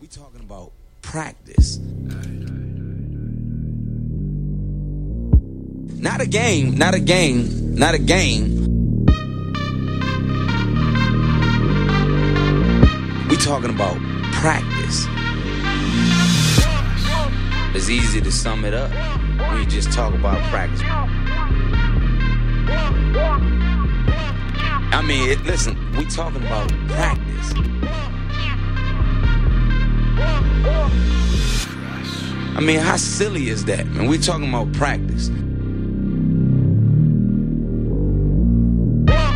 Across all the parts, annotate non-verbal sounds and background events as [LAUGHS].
We talking about practice. Not a game, not a game, not a game. We talking about practice. It's easy to sum it up you just talk about practice. I mean, it, listen, we talking about practice. I mean, how silly is that, man? We talking about practice.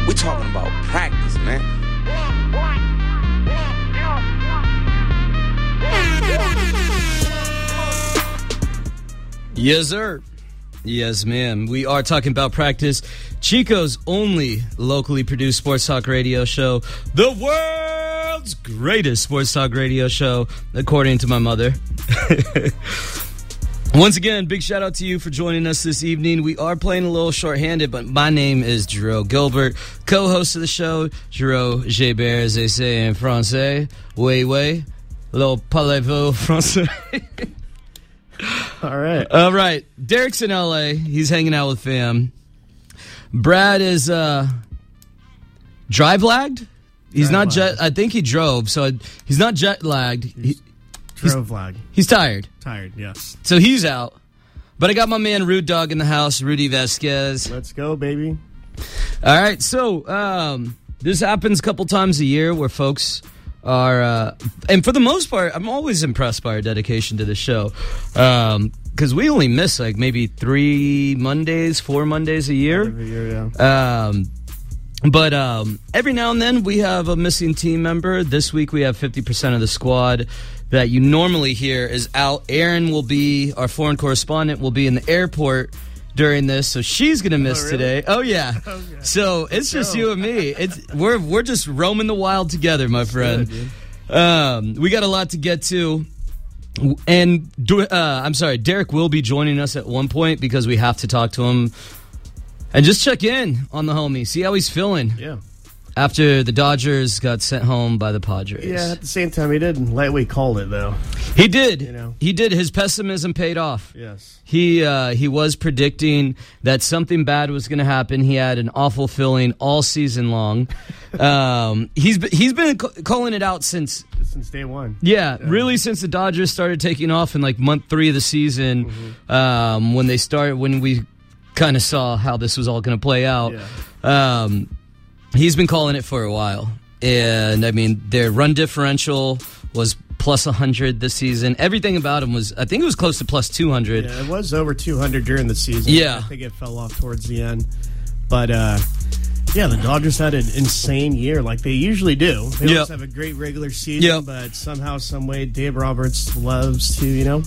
We talking about practice, man. Yes, sir. Yes, ma'am. We are talking about practice. Chico's only locally produced sports talk radio show, the world's greatest sports talk radio show, according to my mother. [LAUGHS] Once again, big shout out to you for joining us this evening. We are playing a little shorthanded, but my name is Jerome Gilbert, co-host of the show. Jerome Gébert, as they say in français. Oui, oui. Little parlez-vous français. All right. [LAUGHS] All right. Derek's in LA. He's hanging out with fam. Brad is uh drive lagged. He's not jet. I think he drove, so he's not jet lagged. He, Drove lag. he's tired, Tired, yes. so he's out. But I got my man Rude Dog in the house, Rudy Vasquez. Let's go, baby. All right, so um, this happens a couple times a year where folks are, uh, and for the most part, I'm always impressed by our dedication to the show because we only miss like maybe three Mondays, four Mondays a year. Every year, yeah. Um, but um, every now and then we have a missing team member. This week we have 50% of the squad that you normally hear is out. Erin will be, our foreign correspondent, will be in the airport during this, so she's going to miss really? today. Oh, yeah. So it's just you and me. It's We're, we're just roaming the wild together, my friend. good, um, we got a lot to get to. And uh, I'm sorry, Derek will be joining us at one point because we have to talk to him and just check in on the homie, see how he's feeling Yeah. after the Dodgers got sent home by the Padres. Yeah, at the same time, he did lightweight call it, though. he did. You know. He did. His pessimism paid off. Yes. He uh, he was predicting that something bad was going to happen. He had an awful feeling all season long. [LAUGHS] um, he's been, he's been calling it out since Since day one. Yeah, really, since the Dodgers started taking off in like month three of the season, um, when they started, when we kind of saw how this was all going to play out, um, he's been calling it for a while. And I mean, their run differential was plus 100 this season. Everything about him was, I think it was close to plus 200. Yeah, it was over 200 during the season. Yeah. I think it fell off towards the end. But, uh, yeah, the Dodgers had an insane year like they usually do. They Yep. always have a great regular season, Yep. but somehow, some way, Dave Roberts loves to, you know,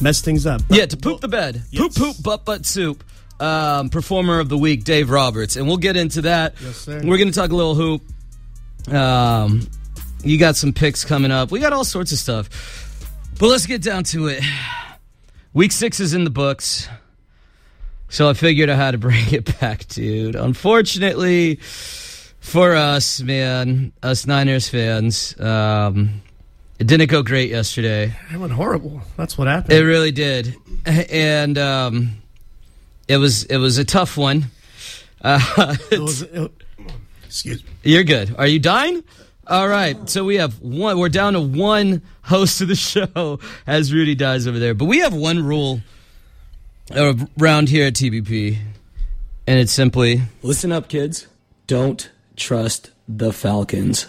mess things up. Yeah, to poop the bed. Poop, poop, butt, butt, soup. Um, performer of the week, Dave Roberts. And we'll get into that. Yes, sir. We're going to talk a little hoop. Um, you got some picks coming up. We got all sorts of stuff. But let's get down to it. Week six is in the books. So I figured I had to [LAUGHS] bring it back, dude. Unfortunately for us, man, us Niners fans, um, it didn't go great yesterday. It went horrible. That's what happened. It really did, and um, it was it was a tough one. Uh, It was- it- excuse me. you're good. Are you dying? All right. So we have one. We're down to one host of the [LAUGHS] show as Rudy dies over there. But we have one rule around here at TBP, and it's simply listen up, kids. Don't trust the Falcons.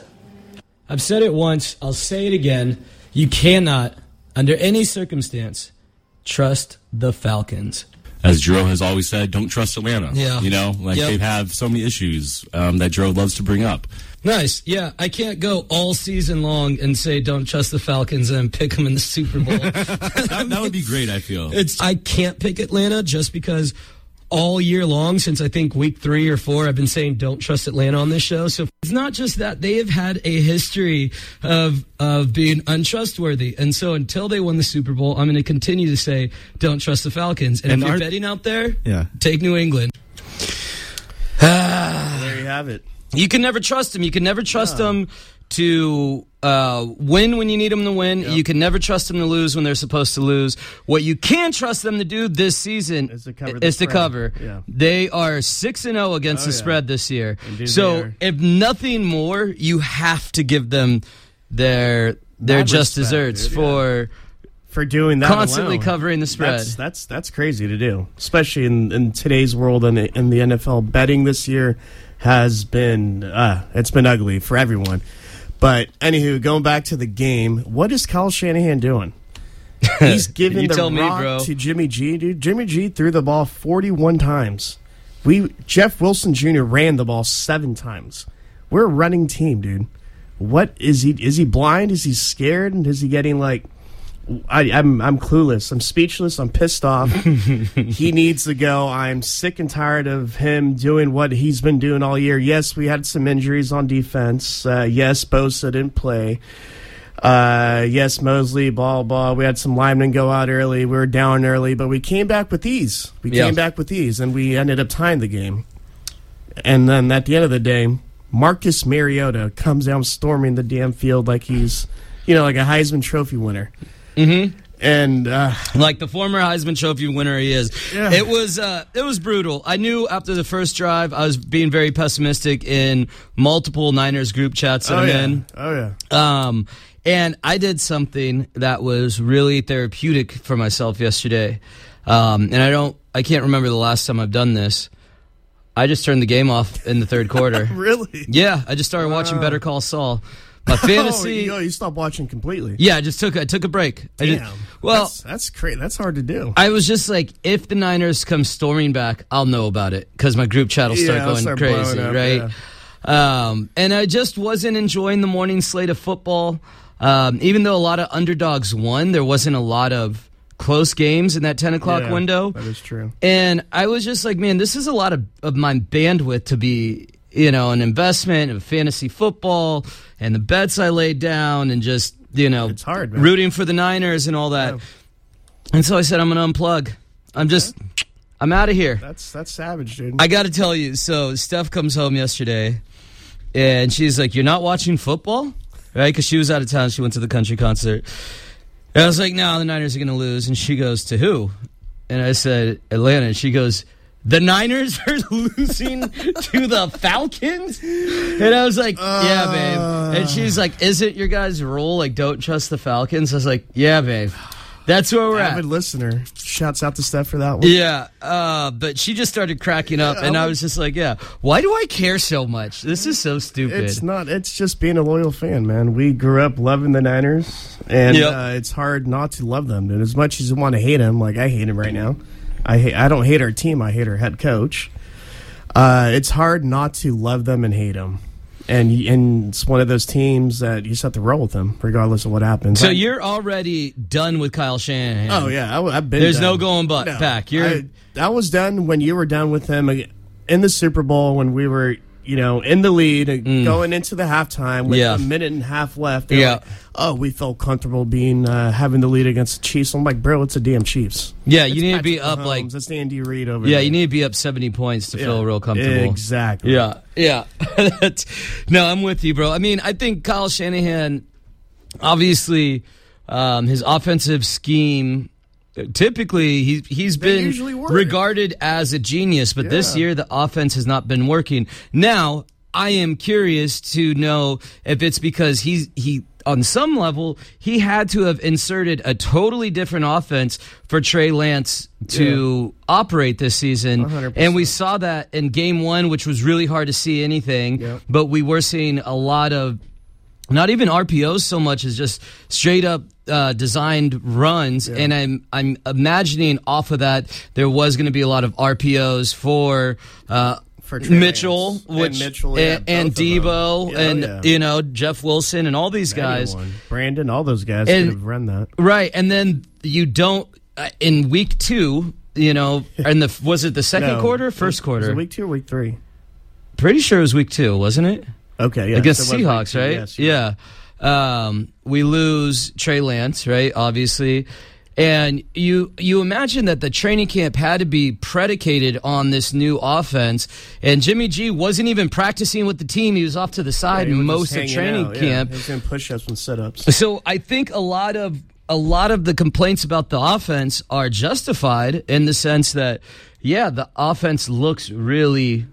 I've said it once. I'll say it again. You cannot, under any circumstance, trust the Falcons. As Drew has always said, don't trust Atlanta. Yeah. You know, like Yep. they have so many issues um, that Drew loves to bring up. Nice. Yeah, I can't go all season long and say don't trust the Falcons and pick them in the Super Bowl. That, [LAUGHS] that would be great, I feel. it's I can't pick Atlanta just because all year long since I think week 3 or 4 I've been saying don't trust Atlanta on this show. So it's not just that they have had a history of of being untrustworthy. And so until they won the Super Bowl, I'm going to continue to say don't trust the Falcons. And, And if you're our- betting out there, Yeah. take New England. There you have it. You can never trust them. You can never trust them to uh, win when you need them to win. You can never trust them to lose when they're supposed to lose. What you can trust them to do this season Is to cover the is to cover. Yeah. They are six and zero against Oh, the yeah. spread this year. Indeed so if nothing more, you have to give them their their Mad just respect, desserts dude, yeah. for for doing that constantly alone. covering the spread. That's that's that's crazy to do, especially in, in today's world and in the NFL. Betting this year has been uh, it's been ugly for everyone. But anywho, going back to the game, what is Kyle Shanahan doing? [LAUGHS] He's giving the tell me, to Jimmy G. Dude, Jimmy G threw the ball forty-one times. We Jeff Wilson Jr. ran the ball seven times. We're a running team, dude. What is he? Is he blind? Is he scared? And is he getting like? I, I'm I'm clueless. I'm speechless. I'm pissed off. [LAUGHS] he needs to go. I'm sick and tired of him doing what he's been doing all year. Yes, we had some injuries on defense. Uh, yes, Bosa didn't play. Uh, yes, Mosley, blah blah. We had some linemen go out early. We were down early, but we came back with ease. We Yeah. came back with ease, and we ended up tying the game. And then at the end of the day, Marcus Mariota comes down storming the damn field like he's, you know, like a Heisman Trophy winner. Mm-hmm. And uh, like the former Heisman Trophy winner he is. Yeah. It was uh, it was brutal. I knew after the first drive I was being very pessimistic in multiple Niners group chats that oh I'm yeah, in. oh yeah. Um, and I did something that was really therapeutic for myself yesterday. Um, and I don't, I can't remember the last time I've done this. I just turned the game off in the third quarter. [LAUGHS] Really? Yeah, I just started watching Better Call Saul. My [LAUGHS] fantasy. Oh, you, you stopped watching completely. yeah, I just took I took a break. I just- Damn. well, that's, that's great. That's hard to do. I was just like, if the Niners come storming back, I'll know about it because my group chat will start Yeah, going start crazy, up, right? Um, and I just wasn't enjoying the morning slate of football. Um, even though a lot of underdogs won, there wasn't a lot of close games in that 10 o'clock Yeah, window. That is true. And I was just like, man, this is a lot of, of my bandwidth to be, you know, an investment of fantasy football and the bets I laid down and just, you know, It's hard, man. rooting for the Niners and all that. Yeah. And so I said, I'm going to unplug. I'm just, I'm out of here. That's that's savage, dude. I got to tell you, so Steph comes home yesterday and she's like, You're not watching football? Right? Because she was out of town. She went to the country concert. And I was like, No, the Niners are going to lose. And she goes, To who? And I said, Atlanta. And she goes, the Niners [LAUGHS] are losing to the Falcons? And I was like, yeah, babe. And she's like, is it your guys' rule? Like, don't trust the Falcons? I was like, yeah, babe. That's where we're Avid at. listener. Shouts out to Steph for that one. Yeah, uh, but she just started cracking up, and I was just like, "Yeah, why do I care so much? This is so stupid." It's not. It's just being a loyal fan, man. We grew up loving the Niners, and Yep. uh, it's hard not to love them. And as much as you want to hate them, like I hate him right now, I hate. I don't hate our team. I hate our head coach. Uh, it's hard not to love them and hate them, and and it's one of those teams that you just have to roll with them, regardless of what happens. so I- you're already done with Kyle Shanahan. Oh yeah, I, have been. There's done. no going bu- back. You're- I, that was done when you were done with him in the Super Bowl when we were, you know, in the lead, uh, going into the halftime with Mm. Yeah. a minute and a half left. Yeah. like, oh, we felt comfortable being uh, having the lead against the Chiefs. I'm like, bro, it's the damn Chiefs. yeah, you It's need to be Patrick up like Mahomes. That's Andy Reid over yeah, there. you need to be up 70 points to feel real comfortable. Exactly. Yeah, yeah. [LAUGHS] No, I'm with you, bro. I mean, I think Kyle Shanahan, obviously, um, his offensive scheme. Typically, he he's They been regarded as a genius, but this year the offense has not been working. Now, I am curious to know if it's because he's he on some level he had to have inserted a totally different offense for Trey Lance to operate this season, 100%. and we saw that in Game One, which was really hard to see anything. Yep. But we were seeing a lot of not even RPOs so much as just straight up uh, designed runs, and I'm I'm imagining off of that there was going to be a lot of RPOs for. Uh, For Trey Mitchell, Lance. And which Mitchell, yeah, and, and both of them. Debo, Yeah, and yeah. you know Jeff Wilson, and all these guys. Anyone. Brandon, all those guys And- could have run that. Right, and then you don't uh, in week two. You know, [LAUGHS] and the was it the second No. quarter, first Was quarter? it week two or week three? Pretty sure it was week two, wasn't it? Okay, yeah. Against so it was week Seahawks, right? yes, you're yeah. Um, we lose Trey Lance, right? Obviously, And you you imagine that the training camp had to be predicated on this new offense. And Jimmy G wasn't even practicing with the team; he was off to the side was most of training out, yeah. camp. He was doing push-ups and sit-ups. So I think a lot of a lot of the complaints about the offense are justified in the sense that yeah, the offense looks really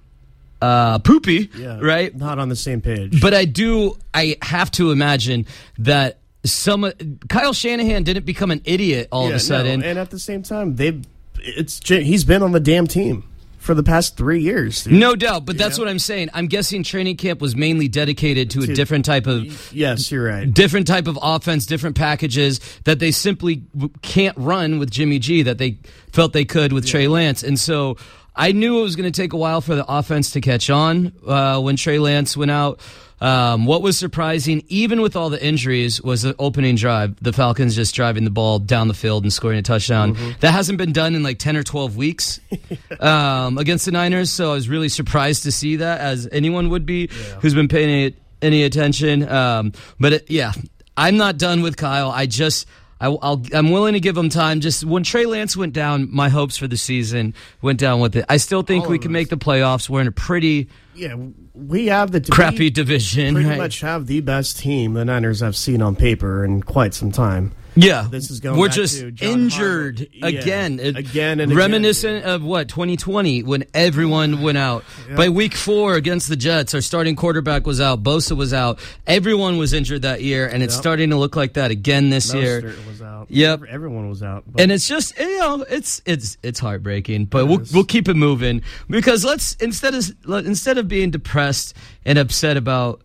uh, poopy, Yeah, right? Not on the same page. But I do I have to imagine that some Kyle Shanahan didn't become an idiot all Yeah, of a sudden. and at the same time, they it's he's been on the damn team for the past three years. dude. no doubt, but that's Yeah. what I'm saying. I'm guessing training camp was mainly dedicated to a To- different type of Yes, you're right. different type of offense, different packages that they simply can't run with Jimmy G that they felt they could with Trey Lance. And so I knew it was going to take a while for the offense to catch on uh, when Trey Lance went out. Um, what was surprising, even with all the injuries, was the opening drive. The Falcons just driving the ball down the field and scoring a touchdown. That hasn't been done in like 10 or 12 weeks [LAUGHS] um, against the Niners. So I was really surprised to see that, as anyone would be who's been paying any, any attention. Um, but it, yeah, I'm not done with Kyle. I just. I, I'll, I'm willing to give them time. Just when Trey Lance went down, my hopes for the season went down with it. I still think All we can us. make the playoffs. We're in a pretty Yeah, we have the crappy division. Pretty right? much have the best team the Niners have seen on paper in quite some time. Yeah, This is going We're just injured. Yeah, again, It- again and again, reminiscent of what 2020 when everyone went out. By week four against the Jets, our starting quarterback was out, Bosa was out, everyone was injured that year, and it's Yep. starting to look like that again this year. Was out. Yep. Everyone was out. But And it's just you know it's it's it's heartbreaking, but we'll is. we'll keep it moving because let's instead of instead of being depressed and upset about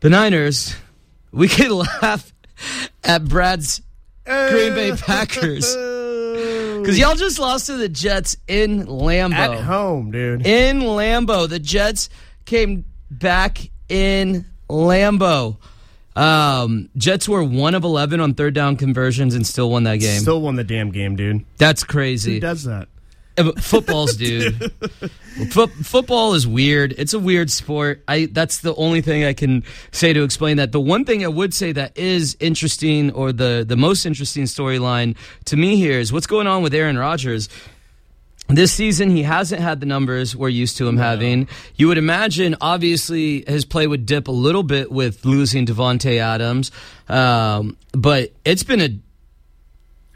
the Niners, we can [LAUGHS] laugh [LAUGHS] at Brad's Green Bay [LAUGHS] Packers because y'all just lost to the Jets in Lambeau. at home, dude. In Lambeau, the Jets came back in Lambeau. Um, Jets were one of eleven on third down conversions and still won that game. Still won the damn game, dude. That's Who crazy. does that? Uh, Football's [LAUGHS] dude. Fo- football is weird. It's a weird sport. I that's the only thing I can say to explain that. The one thing I would say that is interesting, or the the most interesting storyline to me here is what's going on with Aaron Rodgers. This season, he hasn't had the numbers we're used to him having. You would imagine, obviously, his play would dip a little bit with losing Davante Adams, um, but it's been a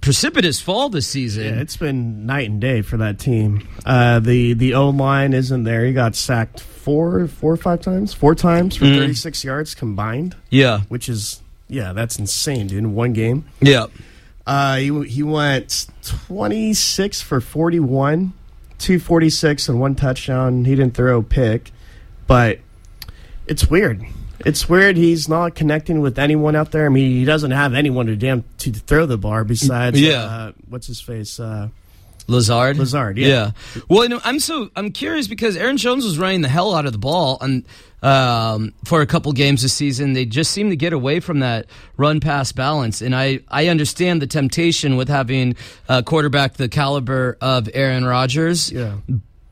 precipitous fall this season. Yeah, it's been night and day for that team. Uh, the the O line isn't there. He got sacked four, four or five times, four times for Mm-hmm. 36 yards combined, yeah, which is yeah, that's insane, dude. In one game, yeah. uh, he he went 26 for 41, 246 and one touchdown. He didn't throw a pick, but it's weird. It's weird. He's not connecting with anyone out there. I mean, he doesn't have anyone to damn to throw the bar besides Yeah. uh, what's his face. Uh, Lazard. Lazard, yeah. yeah. Well, you know, I'm so I'm curious because Aaron Jones was running the hell out of the ball and um, for a couple games this season. They just seem to get away from that run pass balance, and I I understand the temptation with having a quarterback the caliber of Aaron Rodgers. Yeah.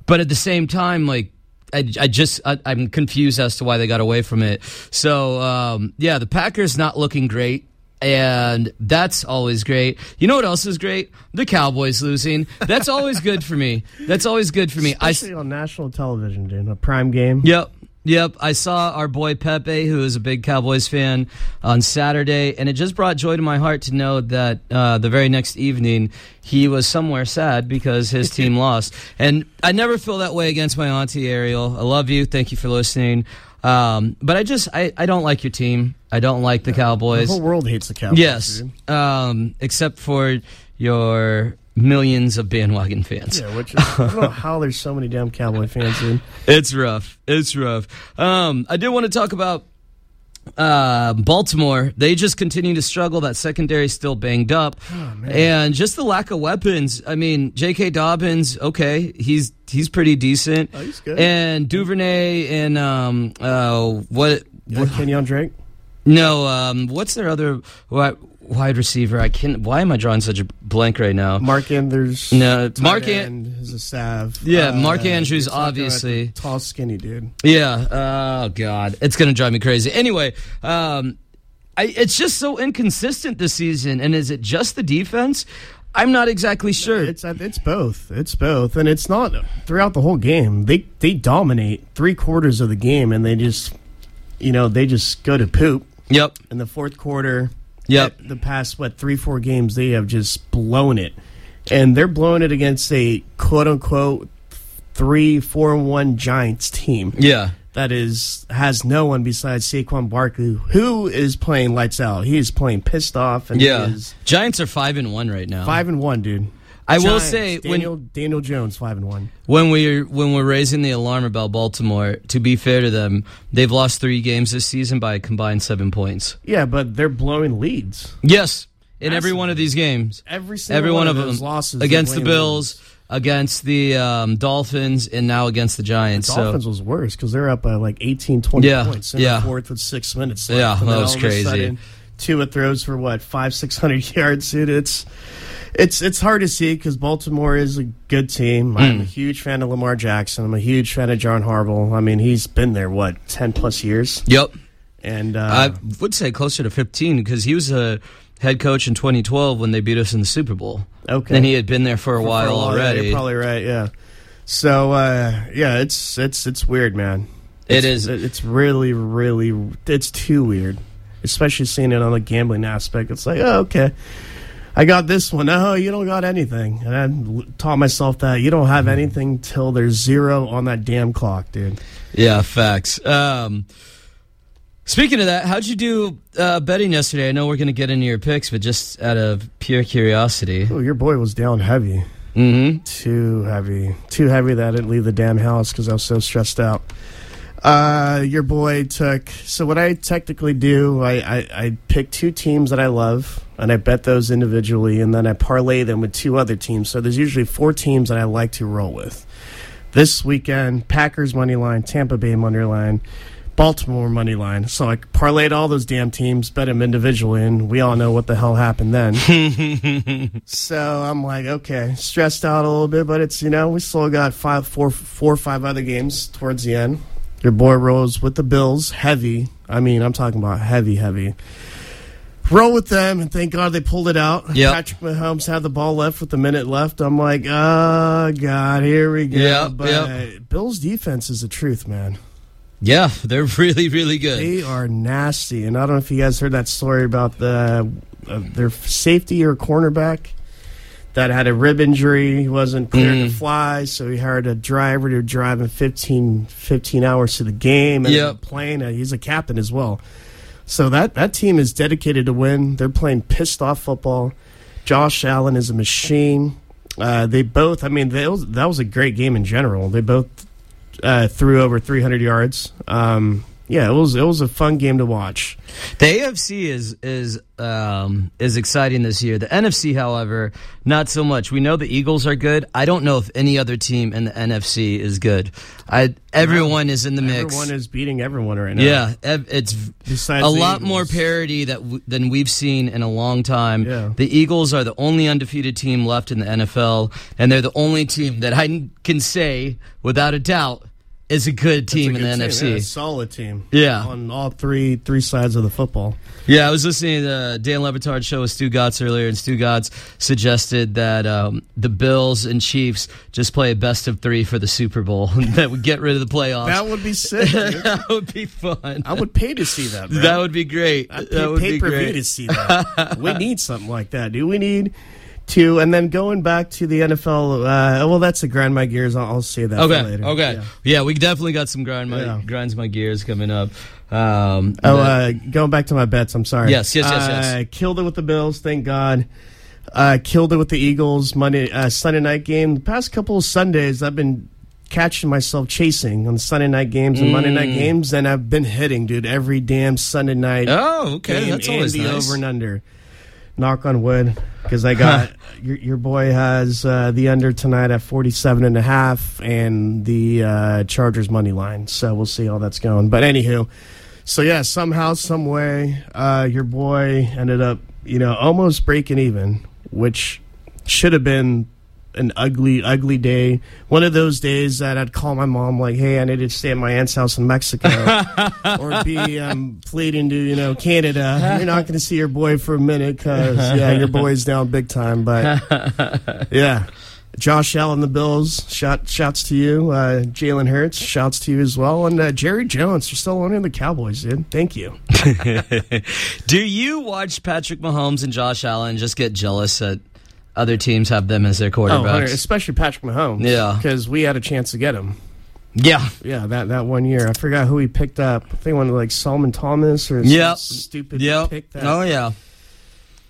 But at the same time, like. I, I just I, I'm confused as to why they got away from it. So um, yeah, the Packers not looking great, and that's always great. You know what else is great? The Cowboys losing. That's always good for me. That's always good for me. I Especially on national television, dude. A prime game. Yep. Yep. I saw our boy Pepe, who is a big Cowboys fan, on Saturday, and it just brought joy to my heart to know that uh, the very next evening he was somewhere sad because his team [LAUGHS] lost. And I never feel that way against my auntie Ariel. I love you. Thank you for listening. Um, but I just I, I don't like your team. I don't like the Cowboys. The whole world hates the Cowboys. yes. Um, except for your millions of bandwagon fans. Yeah, which is, I don't know how there's so many damn Cowboy fans, dude. [LAUGHS] It's rough. It's rough. Um, I did want to talk about uh, Baltimore. They just continue to struggle. That secondary still banged up, and just the lack of weapons. I mean, J.K. Dobbins, okay, he's he's pretty decent. Oh, he's good. And Duvernay and um, uh, what? You like Kenyon Drake? No, um, what's their other wi- wide receiver? I can't. Why am I drawing such a blank right now? Mark Andrews. No, Mark An- end is a salve. Yeah, Mark Andrews, obviously. tall, skinny dude. Yeah. Oh God, it's gonna drive me crazy. Anyway, um, I, it's just so inconsistent this season. And is it just the defense? I'm not exactly sure. It's uh, it's both. It's both, and it's not throughout the whole game. They they dominate three quarters of the game, and they just, you know, they just go to poop yep. in the fourth quarter. Yep. The past what three four games they have just blown it, and they're blowing it against a quote unquote three four and one Giants team Yeah. that is has no one besides Saquon Barkley, who is playing lights out. He is playing pissed off, and Yeah. Giants are five and one right now. five and one, dude. I will say Daniel when Daniel Jones five and one. when we're when we're raising the alarm about Baltimore, to be fair to them, they've lost three games this season by a combined seven points. Yeah, but they're blowing leads. Yes, in every one of these games, Every single every one, of those them losses against the Bills, against the um, Dolphins, and now against the Giants. leads. so Dolphins was worse because they're up by like 18, 20 Yeah, points in yeah. the fourth with six minutes left. Yeah, and that was of crazy. sudden, Tua throws for what five, six hundred [LAUGHS] yards. Dude, it's it's it's hard to see because Baltimore is a good team. Hmm. I'm a huge fan of Lamar Jackson. I'm a huge fan of John Harbaugh. I mean, he's been there what ten plus years, Yep, and uh, I would say closer to fifteen because he was a head coach in 2012 when they beat us in the Super Bowl. okay, And he had been there for a For while already. you're probably right. Yeah. So uh, yeah, it's it's it's weird, man. It It's- It's really, really. It's too weird, especially seeing it on the gambling aspect. It's like, oh, okay, I got this one. Oh, you don't got anything. And I taught myself that you don't have anything till there's zero on that damn clock, dude. Yeah, facts. Um, speaking of that, how'd you do uh, betting yesterday? I know we're going to get into your picks, but just out of pure curiosity. Oh, your boy was down heavy, Mm-hmm. too heavy, too heavy that I didn't leave the damn house because I was so stressed out. Uh, your boy took. So what I technically do, I, I I pick two teams that I love, and I bet those individually, and then I parlay them with two other teams. So there's usually four teams that I like to roll with. This weekend, Packers money line, Tampa Bay money line, Baltimore money line. So I parlayed all those damn teams, bet them individually, and we all know what the hell happened then. [LAUGHS] so I'm like, okay, stressed out a little bit, but it's you know we still got five, four, four or five other games towards the end. Your boy rolls with the Bills, heavy. I mean, I'm talking about heavy, heavy. Roll with them, and thank God they pulled it out. Yep. Patrick Mahomes had the ball left with a minute left. I'm like, oh God, here we go. Yep, but yep. Bills defense is the truth, man. Yeah, they're [LAUGHS] really, really good. They are nasty, and I don't know if you guys heard that story about the uh, their safety or cornerback that had a rib injury. He wasn't cleared Mm. to fly, so he hired a driver to drive him 15, 15 hours to the game and Yep. plane. Uh, he's a captain as well. So that that team is dedicated to win. They're playing pissed off football. Josh Allen is a machine. Uh, they both. I mean, they, that was a great game in general. They both uh, threw over 300 yards. Um, yeah, it was it was a fun game to watch. The AFC is is um, is exciting this year. The NFC, however, not so much. We know the Eagles are good. I don't know if any other team in the NFC is good. I everyone is in the mix. Everyone is beating everyone right now. yeah, it's Besides a lot Eagles. more parity that w- than we've seen in a long time. Yeah. The Eagles are the only undefeated team left in the NFL, and they're the only team that I can say without a doubt is a good It's a team in good the team. NFC. Yeah, solid team. Yeah. on all three three sides of the football. Yeah, I was listening to the Dan Le Batard show with Stugotz earlier, and Stugotz suggested that um, the Bills and Chiefs just play a best of three for the Super Bowl. [LAUGHS] that would get rid of the playoffs. That would be sick. [LAUGHS] that would be fun. I would pay to see that. Bro. that would be great. I'd that would pay be per view to see that. we need something like that, dude. We need to, and then going back to the NFL. Uh, well, that's the grind my gears. I'll, I'll say that. Okay. later. Okay. Yeah. Yeah. we definitely got some grind my Yeah. grinds my gears coming up. Um, Oh, uh, going back to my bets. I'm sorry. Yes, yes, yes, yes. Uh, killed it with the Bills. Thank God. Uh, killed it with the Eagles Monday uh, Sunday night game. The past couple of Sundays, I've been catching myself chasing on Sunday night games and Monday night games, and I've been hitting, dude, every damn Sunday night. Mm. oh, okay. That's always and the nice. over and under. Knock on wood, because I got [LAUGHS] your, your boy has uh, the under tonight at 47 and a half and the uh, Chargers money line. So we'll see how that's going. But anywho, so yeah, somehow, some way, uh, your boy ended up, you know, almost breaking even, which should have been an ugly, ugly day. One of those days that I'd call my mom like, "Hey, I need to stay at my aunt's house in Mexico," [LAUGHS] or be um, pleading to you know Canada. You're not going to see your boy for a minute because yeah, your boy's down big time. But [LAUGHS] yeah. Josh Allen, the Bills, shout, shouts to you. Uh, Jalen Hurts, shouts to you as well. And uh, Jerry Jones, you're still owning the Cowboys, dude. Thank you. [LAUGHS] Do you watch Patrick Mahomes and Josh Allen just get jealous that other teams have them as their Oh, especially Patrick Mahomes. Yeah. Because we had a chance to get him. yeah. Yeah, that, that one year. I forgot who he picked up. I think one of like Solomon Thomas or Yep. stupid Yep. pick that. Oh yeah. [SIGHS]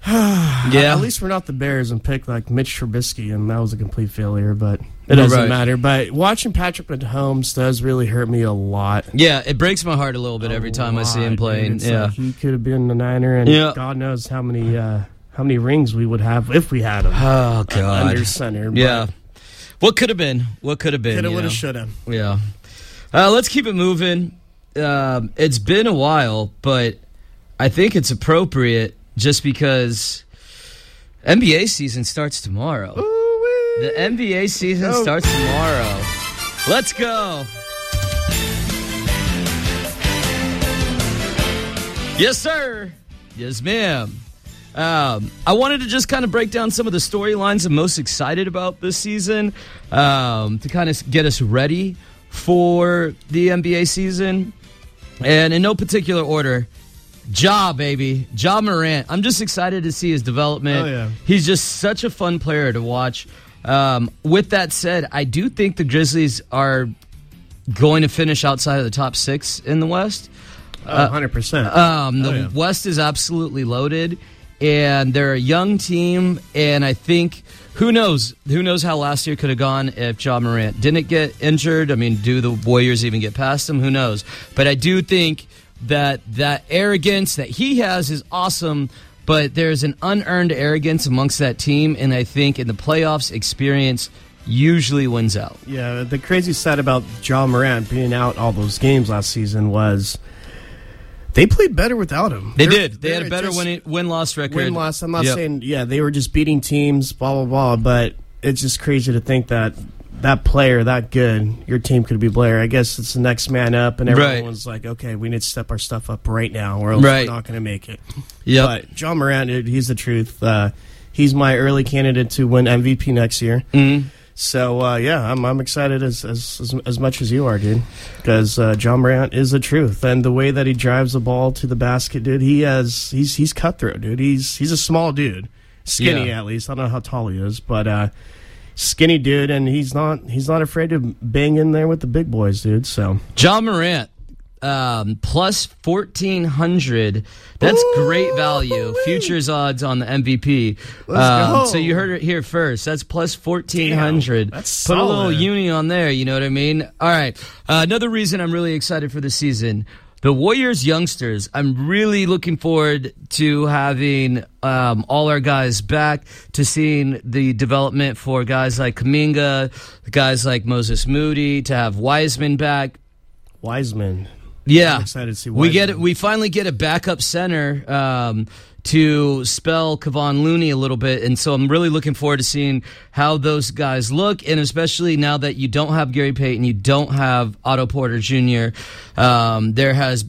[SIGHS] yeah. At least we're not the Bears and pick like Mitch Trubisky, and that was a complete failure, but it doesn't Right. matter. But watching Patrick Mahomes does really hurt me a lot. yeah, it breaks my heart a little bit every A time I see him playing. Yeah. like he could have been the Niner, and Yeah. God knows how many uh, how many rings we would have if we had them. oh god. under center. yeah. What could have been? What could have been? coulda, woulda, shoulda. Yeah. Uh, let's keep it moving. Um, it's been a while, but I think it's appropriate just because NBA season starts tomorrow. The NBA season Go. starts tomorrow. Let's go. Yes, sir. Yes, ma'am. Um, I wanted to just kind of break down some of the storylines I'm most excited about this season um, to kind of get us ready for the NBA season. And in no particular order, Ja, baby. Ja Morant. I'm just excited to see his development. Oh, yeah. He's just such a fun player to watch. Um, with that said, I do think the Grizzlies are going to finish outside of the top six in the West. Oh, 100%. Um, the Oh, yeah. West is absolutely loaded, and they're a young team. And I think who knows? Who knows how last year could have gone if Ja Morant didn't get injured? I mean, do the Warriors even get past him? Who knows? But I do think that that arrogance that he has is awesome. But there's an unearned arrogance amongst that team, and I think in the playoffs, experience usually wins out. Yeah, the crazy side about Ja Morant being out all those games last season was they played better without him. They They're- did. They had a better win win loss record. win loss. I'm not Yep. saying yeah they were just beating teams, blah blah blah. But it's just crazy to think that that player that good, your team could be Blair. I guess it's the next man up, and Right. everyone's like, okay, we need to step our stuff up right now, or else Right. we're not going to make it. Yeah. But Ja Morant, dude, he's the truth. Uh, he's my early candidate to win MVP next year. Mhm. So uh, yeah, I'm I'm excited as as as, as much as you are, dude. Because uh, Ja Morant is the truth, and the way that he drives the ball to the basket, dude, he has he's he's cutthroat, dude. He's he's a small dude, skinny Yeah. at least. I don't know how tall he is, but uh, skinny dude, and he's not he's not afraid to bang in there with the big boys, dude. So Ja Morant, um, plus 1400. That's great value. Futures odds on the MVP. Um. So you heard it here first. That's plus 1400. Damn, that's Put a little solid. uni on there. You know what I mean? All right. Uh, another reason I'm really excited for the season. The Warriors youngsters, I'm really looking forward to having um, all our guys back, to seeing the development for guys like Kuminga, guys like Moses Moody, to have Wiseman back. Wiseman, Yeah, I'm excited to see we get it. We finally get a backup center um, to spell Kevon Looney a little bit, and so I'm really looking forward to seeing how those guys look, and especially now that you don't have Gary Payton, you don't have Otto Porter Jr. Um, there has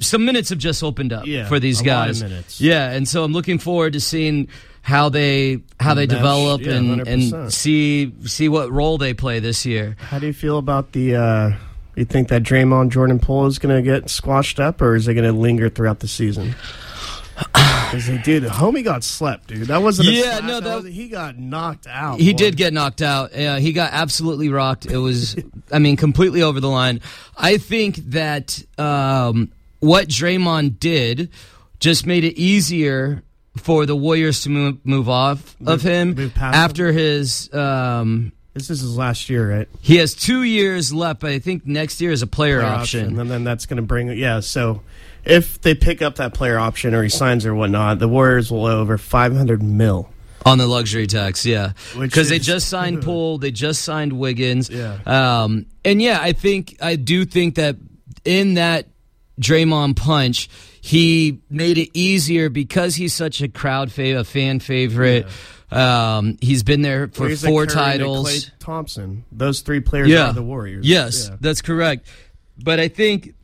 some minutes have just opened up Yeah, for these a lot of guys. minutes. Yeah, and so I'm looking forward to seeing how they how they Mesh, develop yeah, and, 100%. and see see what role they play this year. how do you feel about the? Uh, you think that Draymond Jordan Poole is going to get squashed up, or is it going to linger throughout the season? Because they did. Homie got slept, dude. That wasn't. A Yeah, slap, no, that- was- he got knocked out. He boy. did get knocked out. Uh, he got absolutely rocked. It was, [LAUGHS] I mean, completely over the line. I think that um, what Draymond did just made it easier for the Warriors to move, move off of him move after his. Um, This is his last year, right? he has two years left, but I think next year is a player, Player option. and then that's going to bring. Yeah, so if they pick up that player option or he signs or whatnot, the Warriors will owe over five hundred mil. On the luxury tax, yeah, because they just signed [LAUGHS] Poole, they just signed Wiggins, Yeah. um, and yeah, I think I do think that in that Draymond punch, he made it easier because he's such a crowd favorite, a fan favorite. Um, he's been there for four titles. Thompson. Those three players yeah, are the Warriors. Yes, Yeah. that's correct. But I think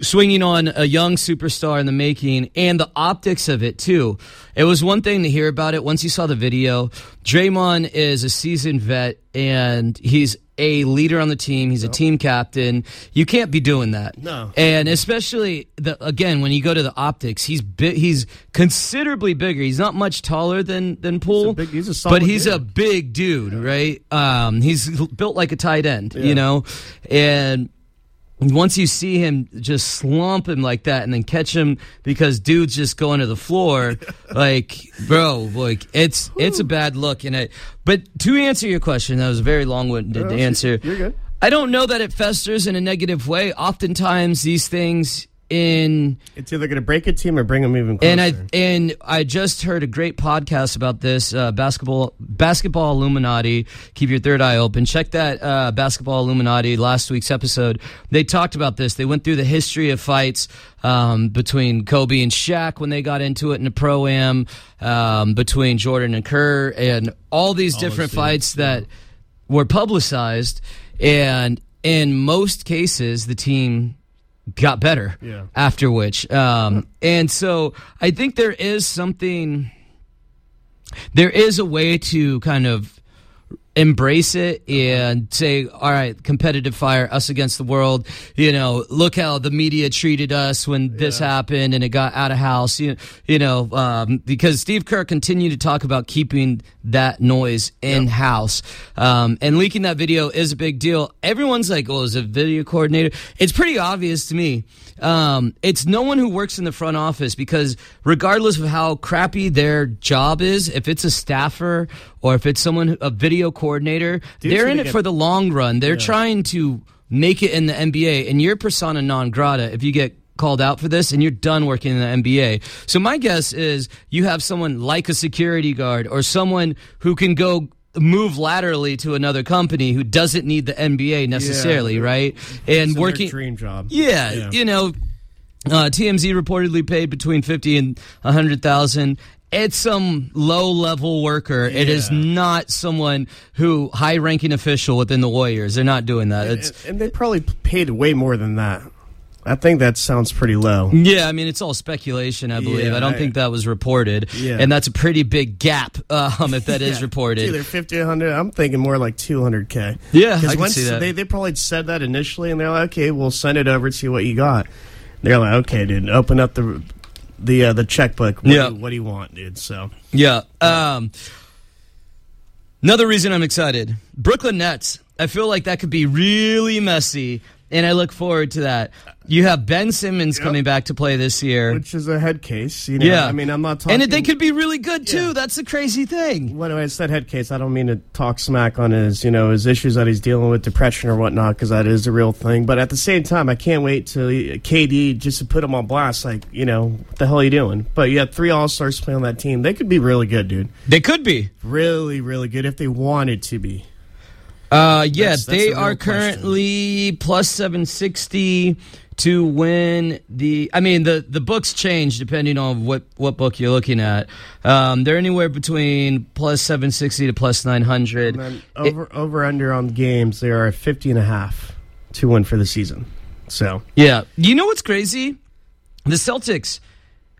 swinging on a young superstar in the making and the optics of it too. It was one thing to hear about it once you saw the video. Draymond is a seasoned vet and he's a leader on the team. He's a team captain. You can't be doing that. No. And especially the again when you go to the optics, he's bi- he's considerably bigger. He's not much taller than than Poole, big- he's a but he's a big dude, right? Um, he's built like a tight end, you know, and once you see him just slump him like that and then catch him because dude's just going to the floor [LAUGHS] like bro like it's it's a bad look and it but to answer your question that was a very long-winded No, answer you're good. i don't know that it festers in a negative way oftentimes these things in It's either going to break a team or bring them even closer. and I and I just heard a great podcast about this uh, basketball basketball Illuminati. Keep your third eye open. Check that uh, basketball Illuminati last week's episode. They talked about this. They went through the history of fights um, between Kobe and Shaq when they got into it in the pro am, um, between Jordan and Kerr, and all these different fights that were publicized. And in most cases, the team got better Yeah. after which um and so i think there is something there is a way to kind of embrace it and say all right competitive fire us against the world. You know look how the media treated us when this happened and it got out of house you, you know um, because steve kerr continued to talk about keeping that noise in house um, and leaking that video is a big deal. Everyone's like oh is a video coordinator? It's pretty obvious to me. Um, it's no one who works in the front office because regardless of how crappy their job is, if it's a staffer or if it's someone a video coordinator, they're in it get- for the long run. They're trying to make it in the NBA, and you're persona non grata if you get called out for this and you're done working in the NBA. So my guess is you have someone like a security guard or someone who can go move laterally to another company who doesn't need the NBA necessarily, Yeah. right? And their working dream job. yeah, you know, uh, TMZ reportedly paid between fifty and a hundred thousand. It's some low level worker. It is not someone who high ranking official within the Warriors. They're not doing that. It's and, and they probably paid way more than that. I think that sounds pretty low. yeah, I mean it's all speculation. I believe. Yeah, I don't I- think that was reported, Yeah. and that's a pretty big gap um, if that [LAUGHS] is Yeah, reported. Either 50 100 I'm thinking more like 200K. Yeah, I Because can once see that. They, they probably said that initially, and they're like, okay, we'll send it over, see what you got. They're like, okay, dude, open up the the uh, the checkbook. What, Yeah. do, what do you want, dude? So, Yeah. Um, another reason I'm excited Brooklyn Nets. I feel like that could be really messy, and I look forward to that. You have Ben Simmons coming back to play this year. which is a head case. You know, yeah. I mean, I'm not talking. And they could be really good, too. Yeah. That's the crazy thing. When I said head case, I don't mean to talk smack on his, you know, his issues that he's dealing with, depression or whatnot, because that is a real thing. But at the same time, I can't wait to KD just to put him on blast. Like, you know, what the hell are you doing? But you have three All Stars playing on that team. They could be really good, dude. They could be. Really, really good if they wanted to be. Uh, yeah, That's- that's they the real are question. currently plus 760 to win the. I mean, the, the books change depending on what, what book you're looking at. Um, they're anywhere between plus 760 to plus 900. And then over over under on games, they are at 50 and a half to win for the season. So Yeah. You know what's crazy? The Celtics,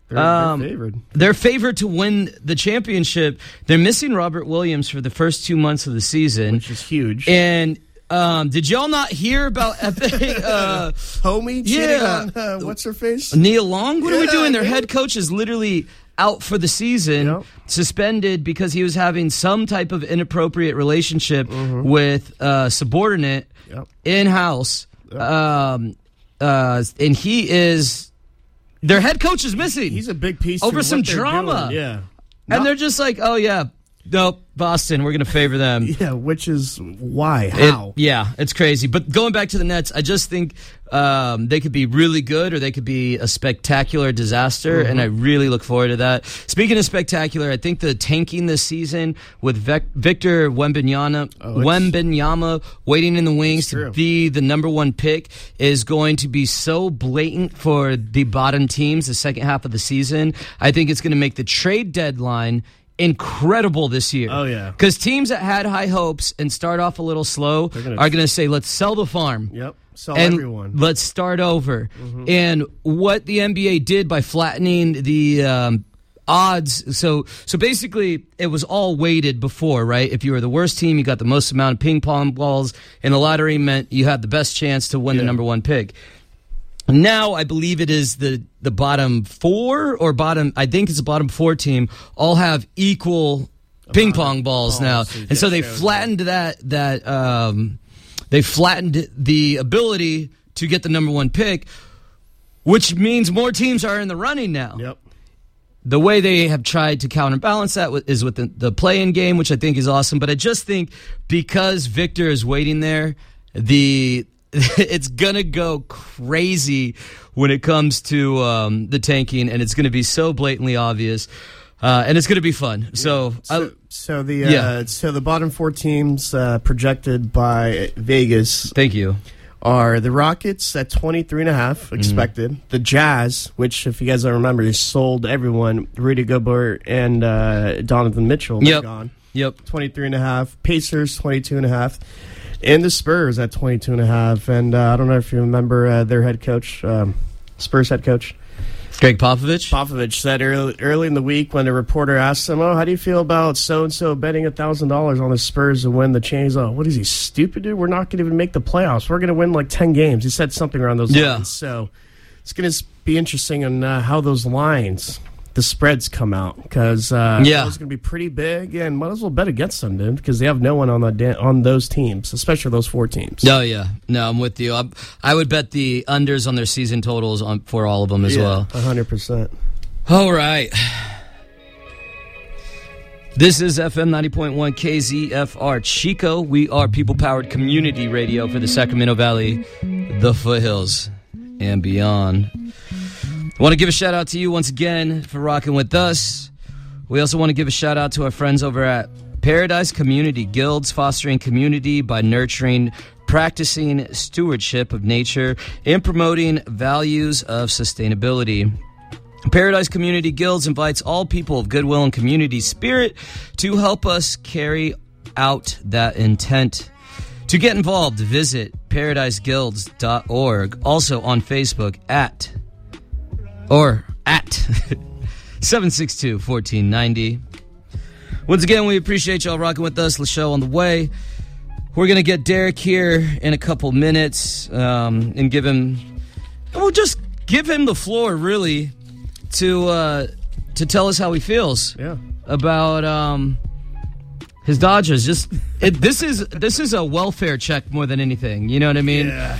they're, they're Um, favored. they're favored to win the championship. They're missing Robert Williams for the first two months of the season. Which is huge. And um, did y'all not hear about [LAUGHS] uh, Homie Yeah. on uh, what's her face? Nia Long? What are we doing? Their yeah. head coach is literally out for the season, Yep. suspended because he was having some type of inappropriate relationship Mm-hmm. with a subordinate Yep. in house. Um, uh, and he is. Their head coach is missing. He's a big piece Over some drama. doing, Yeah. and they're just like, oh, yeah, nope, Boston, we're going to favor them. [LAUGHS] Yeah, which is why? It- How? yeah, it's crazy. But going back to the Nets, I just think um, they could be really good or they could be a spectacular disaster, and I really look forward to that. Speaking of spectacular, I think the tanking this season with Vec- Victor Wembanyama, Wembanyama waiting in the wings to be the number one pick is going to be so blatant for the bottom teams the second half of the season. I think it's going to make the trade deadline incredible this year. Oh, yeah. Because teams that had high hopes and start off a little slow gonna- are going to say, let's sell the farm. Yep. Sell and everyone. let's start over. And what the NBA did by flattening the um, odds, so so basically it was all weighted before, right? If you were the worst team, you got the most amount of ping pong balls and the lottery, meant you had the best chance to win the number one pick. Now I believe it is the the bottom four or bottom. I think it's the bottom four team all have equal ping pong balls now, and so they flattened that that um, they flattened the ability to get the number one pick, which means more teams are in the running now. Yep. The way they have tried to counterbalance that is with- with the, the play-in game, which I think is awesome. But I just think because Victor is waiting there, the [LAUGHS] it's gonna go crazy when it comes to um, the tanking, and it's gonna be so blatantly obvious, uh, and it's gonna be fun. So, I, So, so the uh, yeah. so the bottom four teams uh, projected by Vegas thank you. are the Rockets at 23 and a half Mm-hmm. expected. The Jazz, which if you guys don't remember, they sold everyone. Rudy Gobert and uh, Donovan Mitchell. Yep. gone. Yep. 23 and a half. Pacers 22 and a half. And the Spurs at 22 and a half. And uh, I don't know if you remember uh, their head coach, um, Spurs head coach. Gregg Popovich. Popovich said early, early in the week when a reporter asked him, "Oh, how do you feel about so and so betting a thousand dollars on the Spurs to win the chains?" Oh, what is he stupid, dude? We're not going to even make the playoffs. We're going to win like ten games. He said something around those Yeah. lines. So it's going to be interesting on uh, how those lines, the spreads come out because uh, Yeah. it's going to be pretty big, and might as well bet against them, dude, because they have no one on the on those teams, especially those four teams. Oh yeah, no, I'm with you. I, I would bet the unders on their season totals on for all of them as well. hundred percent. All right. This is FM 90.1 KZFR Chico. We are people powered community radio for the Sacramento Valley, the foothills, and beyond. I want to give a shout out to you once again for rocking with us. We also want to give a shout out to our friends over at Paradise Community Guilds, fostering community by nurturing, practicing stewardship of nature, and promoting values of sustainability. Paradise Community Guilds invites all people of goodwill and community spirit to help us carry out that intent. To get involved, visit paradiseguilds.org. Also on Facebook at or at [LAUGHS] 762 1490. Once again, we appreciate y'all rocking with us. The show on the way. We're going to get Derek here in a couple minutes um, and give him, we'll just give him the floor, really, to uh, to tell us how he feels Yeah. about um, his Dodgers. Just it, this is this is a welfare check more than anything. You know what I mean? Yeah.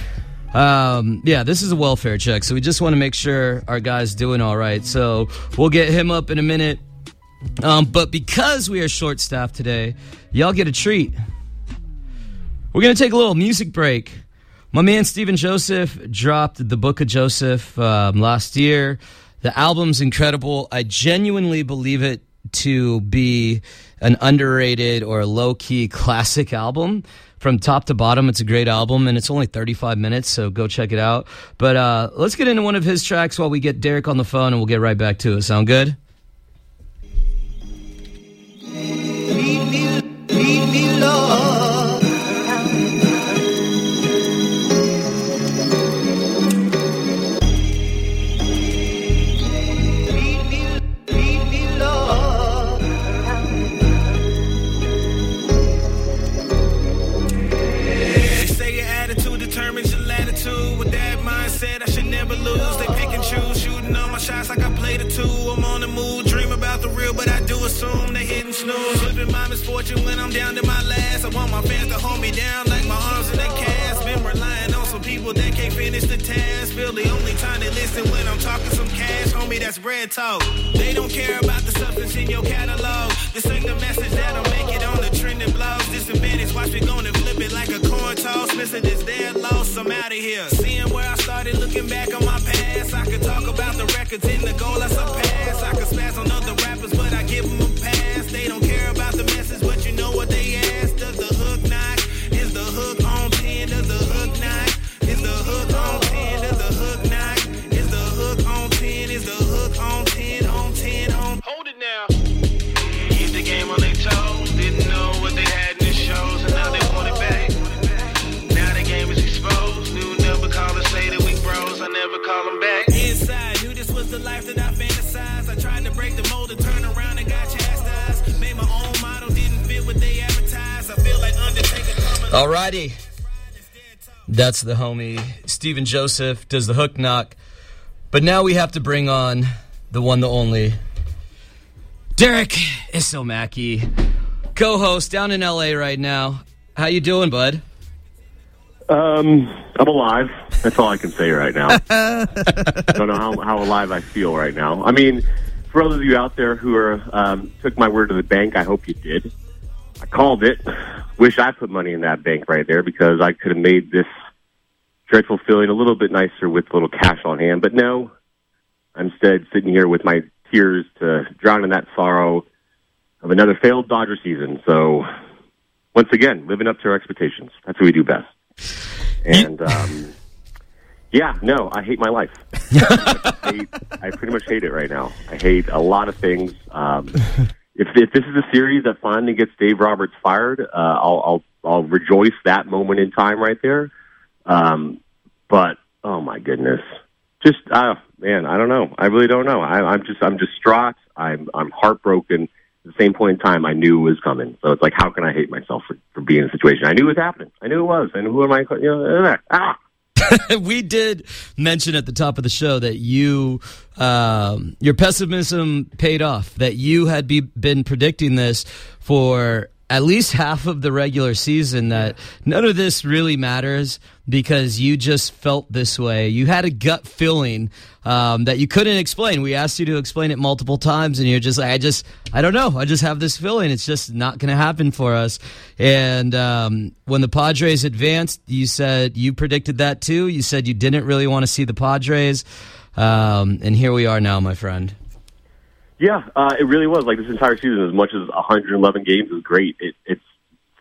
Um, yeah, this is a welfare check, so we just want to make sure our guy's doing all right. So we'll get him up in a minute. Um, but because we are short staffed today, y'all get a treat. We're gonna take a little music break. My man Stephen Joseph dropped the Book of Joseph um, last year. The album's incredible. I genuinely believe it to be an underrated or low key classic album. From top to bottom, it's a great album, and it's only 35 minutes, so go check it out. But uh, let's get into one of his tracks while we get Derek on the phone, and we'll get right back to it. Sound good? Misfortune when I'm down to my last. I want my fans to hold me down like my arms in a cast. Been relying on some people that can't finish the task. Feel the only time they listen when I'm talking some cash. Homie, that's bread talk. They don't care about the substance in your catalog. This ain't the message that'll make it on the trending blogs. Disadvantage, watch me go and flip it like a coin toss. Missing this dead loss, I'm out of here. Seeing where I started, looking back on my past. I could talk about the records and the goal I surpassed. I could spaz on other rappers, but I give them a pass. They don't but you know what Alrighty. That's the homie. Stephen Joseph does the hook knock. But now we have to bring on the one, the only. Derek Isomaki, co-host down in LA right now. How you doing, bud? Um, I'm alive. That's all I can say right now. [LAUGHS] I don't know how, how alive I feel right now. I mean, for those of you out there who are um, took my word to the bank, I hope you did. I called it. Wish I put money in that bank right there because I could have made this dreadful feeling a little bit nicer with a little cash on hand. But no, I'm instead sitting here with my tears to drown in that sorrow of another failed Dodger season. So, once again, living up to our expectations. That's what we do best. And um, yeah, no, I hate my life. [LAUGHS] I, hate, I pretty much hate it right now. I hate a lot of things. Um, if, if this is a series that finally gets Dave Roberts fired, uh, I'll, I'll I'll rejoice that moment in time right there. Um, but oh my goodness, just uh, man, I don't know. I really don't know. I, I'm just I'm distraught. I'm I'm heartbroken. At the same point in time, I knew it was coming. So it's like, how can I hate myself for, for being in a situation? I knew it was happening. I knew it was. And who am I? You know, ah. [LAUGHS] we did mention at the top of the show that you um, your pessimism paid off that you had be, been predicting this for at least half of the regular season that none of this really matters because you just felt this way. You had a gut feeling um, that you couldn't explain. We asked you to explain it multiple times, and you're just like, I just, I don't know. I just have this feeling. It's just not going to happen for us. And um, when the Padres advanced, you said you predicted that too. You said you didn't really want to see the Padres. Um, and here we are now, my friend. Yeah, uh, it really was. Like this entire season, as much as 111 games is great, it, it's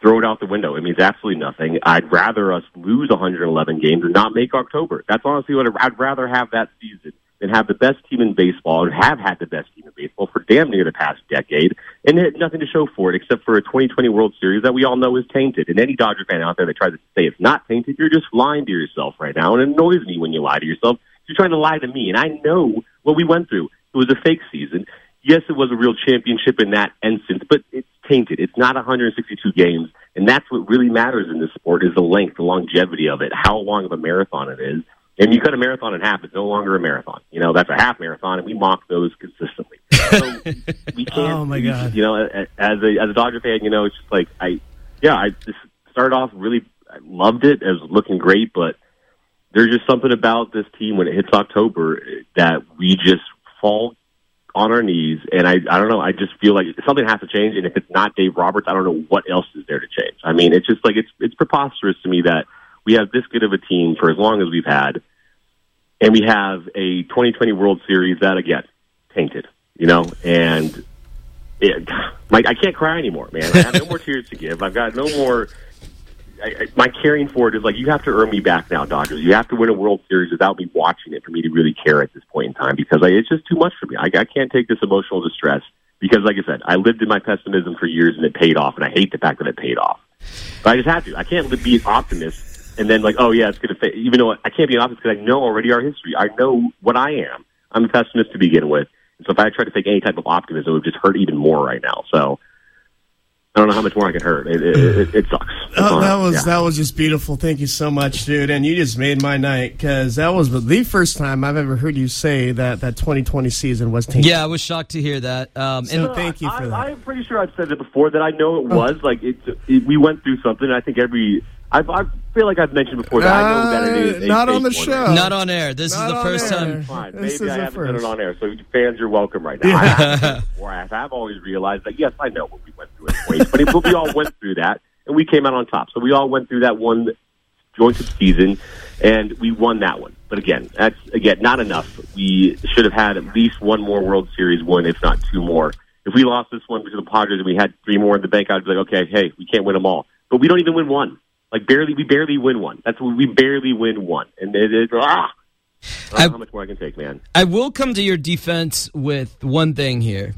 thrown out the window. It means absolutely nothing. I'd rather us lose 111 games and not make October. That's honestly what I'd rather have that season than have the best team in baseball and have had the best team in baseball for damn near the past decade and had nothing to show for it except for a 2020 World Series that we all know is tainted. And any Dodger fan out there that tries to say it's not tainted, you're just lying to yourself right now. And it annoys me when you lie to yourself. You're trying to lie to me, and I know what we went through. It was a fake season yes, it was a real championship in that instance, but it's tainted. It's not 162 games, and that's what really matters in this sport is the length, the longevity of it, how long of a marathon it is. And you cut a marathon in half; it's no longer a marathon. You know that's a half marathon, and we mock those consistently. [LAUGHS] So we oh can't. Oh, my God. You know, as a as a Dodger fan, you know, it's just like I, yeah, I just started off really I loved it. It was looking great, but there's just something about this team when it hits October that we just fall on our knees, and I I don't know. I just feel like something has to change, and if it's not Dave Roberts, I don't know what else is there to change. I mean, it's just like it's it's preposterous to me that we have this good of a team for as long as we've had, and we have a 2020 World Series that again tainted, you know, and it, like I can't cry anymore, man. I have no more [LAUGHS] tears to give. I've got no more I, I, my caring for it is like you have to earn me back now, Dodgers. You have to win a World Series without me watching it for me to really care at this point in time because I, it's just too much for me. I, I can't take this emotional distress because, like I said, I lived in my pessimism for years and it paid off, and I hate the fact that it paid off. But I just have to. I can't be an optimist and then like, oh yeah, it's going to. Even though I can't be an optimist because I know already our history. I know what I am. I'm a pessimist to begin with. And so if I try to take any type of optimism, it would just hurt even more right now. So I don't know how much more I can hurt. It, it, it, it sucks. [SIGHS] Oh, that was yeah. that was just beautiful. Thank you so much, dude. And you just made my night because that was the first time I've ever heard you say that that 2020 season was tainted. Yeah, I was shocked to hear that. Um, so and thank you for I, that. I'm pretty sure I've said it before that I know it was oh. like it, it. We went through something. I think every I, I feel like I've mentioned before that uh, I know that it is. Not on the show. Not on air. This not is the first air. time. Fine. Maybe I haven't done it on air. So fans, you're welcome right now. I, have, I have always realized that yes, I know what we went through in 2020, but we all went through that and we came out on top. So we all went through that one jointed season and we won that one. But again, that's again not enough. We should have had at least one more World Series win, if not two more. If we lost this one to the Padres and we had three more in the bank, I'd be like, okay, hey, we can't win them all. But we don't even win one. Like barely, we barely win one. That's what we barely win one, and it is ah. I, how much more I can take, man. I will come to your defense with one thing here,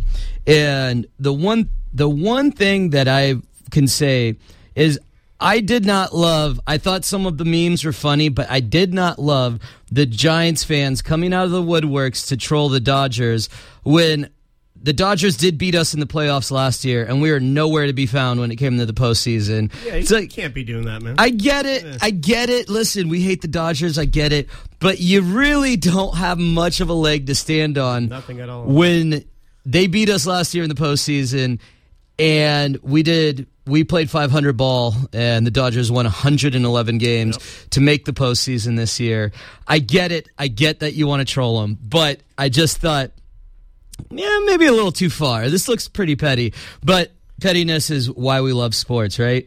and the one the one thing that I can say is I did not love. I thought some of the memes were funny, but I did not love the Giants fans coming out of the woodworks to troll the Dodgers when the Dodgers did beat us in the playoffs last year, and we were nowhere to be found when it came to the postseason. Yeah, you It's like- can't be doing that, man. I get it. I get it. Listen, we hate the Dodgers. I get it. But you really don't have much of a leg to stand on. Nothing at all. When they beat us last year in the postseason, and we did, we played 500 ball, and the Dodgers won 111 games to make the postseason this year. I get it. I get that you want to troll them, but I just thought, yeah, maybe a little too far. This looks pretty petty, but pettiness is why we love sports, right?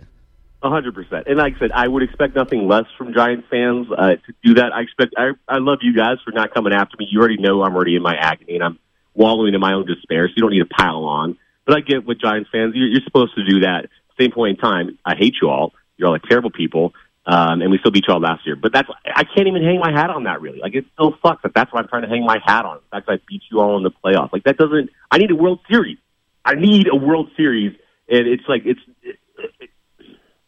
A hundred percent. And like I said, I would expect nothing less from Giants fans uh, to do that. I expect. I, I love you guys for not coming after me. You already know I'm already in my agony and I'm wallowing in my own despair. So you don't need to pile on. But I get with Giants fans. You're, you're supposed to do that. Same point in time. I hate you all. You're all like terrible people. Um, and we still beat you all last year. But that's I can't even hang my hat on that really. Like it still sucks. But that's what I'm trying to hang my hat on. The fact that I beat you all in the playoffs. Like that doesn't. I need a World Series. I need a World Series. And it's like it's.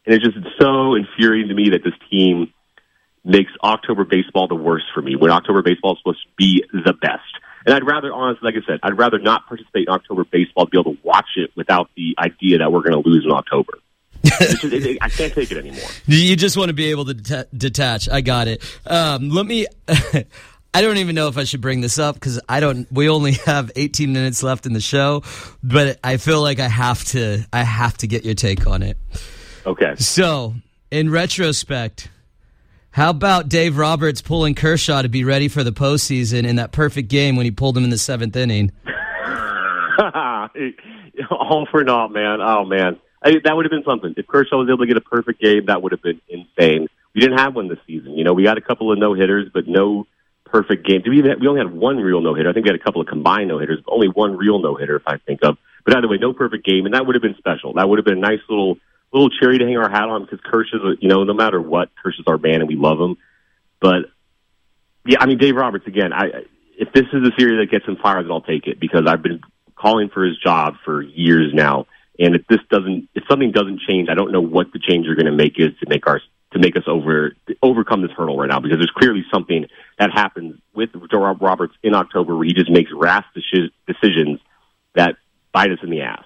And it's just so infuriating to me that this team makes October baseball the worst for me when October baseball is supposed to be the best. And I'd rather, honestly, like I said, I'd rather not participate in October baseball to be able to watch it without the idea that we're going to lose in October. Just, it, I can't take it anymore. [LAUGHS] You just want to be able to deta- detach. I got it. Um, let me. [LAUGHS] I don't even know if I should bring this up because I don't. We only have 18 minutes left in the show, but I feel like I have to. I have to get your take on it. Okay. So, in retrospect, how about Dave Roberts pulling Kershaw to be ready for the postseason in that perfect game when he pulled him in the seventh inning? [LAUGHS] All for naught, man. Oh, man. I, that would have been something. If Kershaw was able to get a perfect game, that would have been insane. We didn't have one this season. You know, we got a couple of no hitters, but no perfect game. We, we only had one real no hitter. I think we had a couple of combined no hitters, but only one real no hitter, if I think of. But either way, no perfect game, and that would have been special. That would have been a nice little little cherry to hang our hat on because Kershaw's, you know, no matter what, Kershaw's our man and we love him. But yeah, I mean, Dave Roberts again. I if this is a series that gets him fired, then I'll take it because I've been calling for his job for years now. And if this doesn't, if something doesn't change, I don't know what the change you're going to make is to make our to make us over overcome this hurdle right now because there's clearly something that happens with Joe Roberts in October where he just makes rash decisions that bite us in the ass.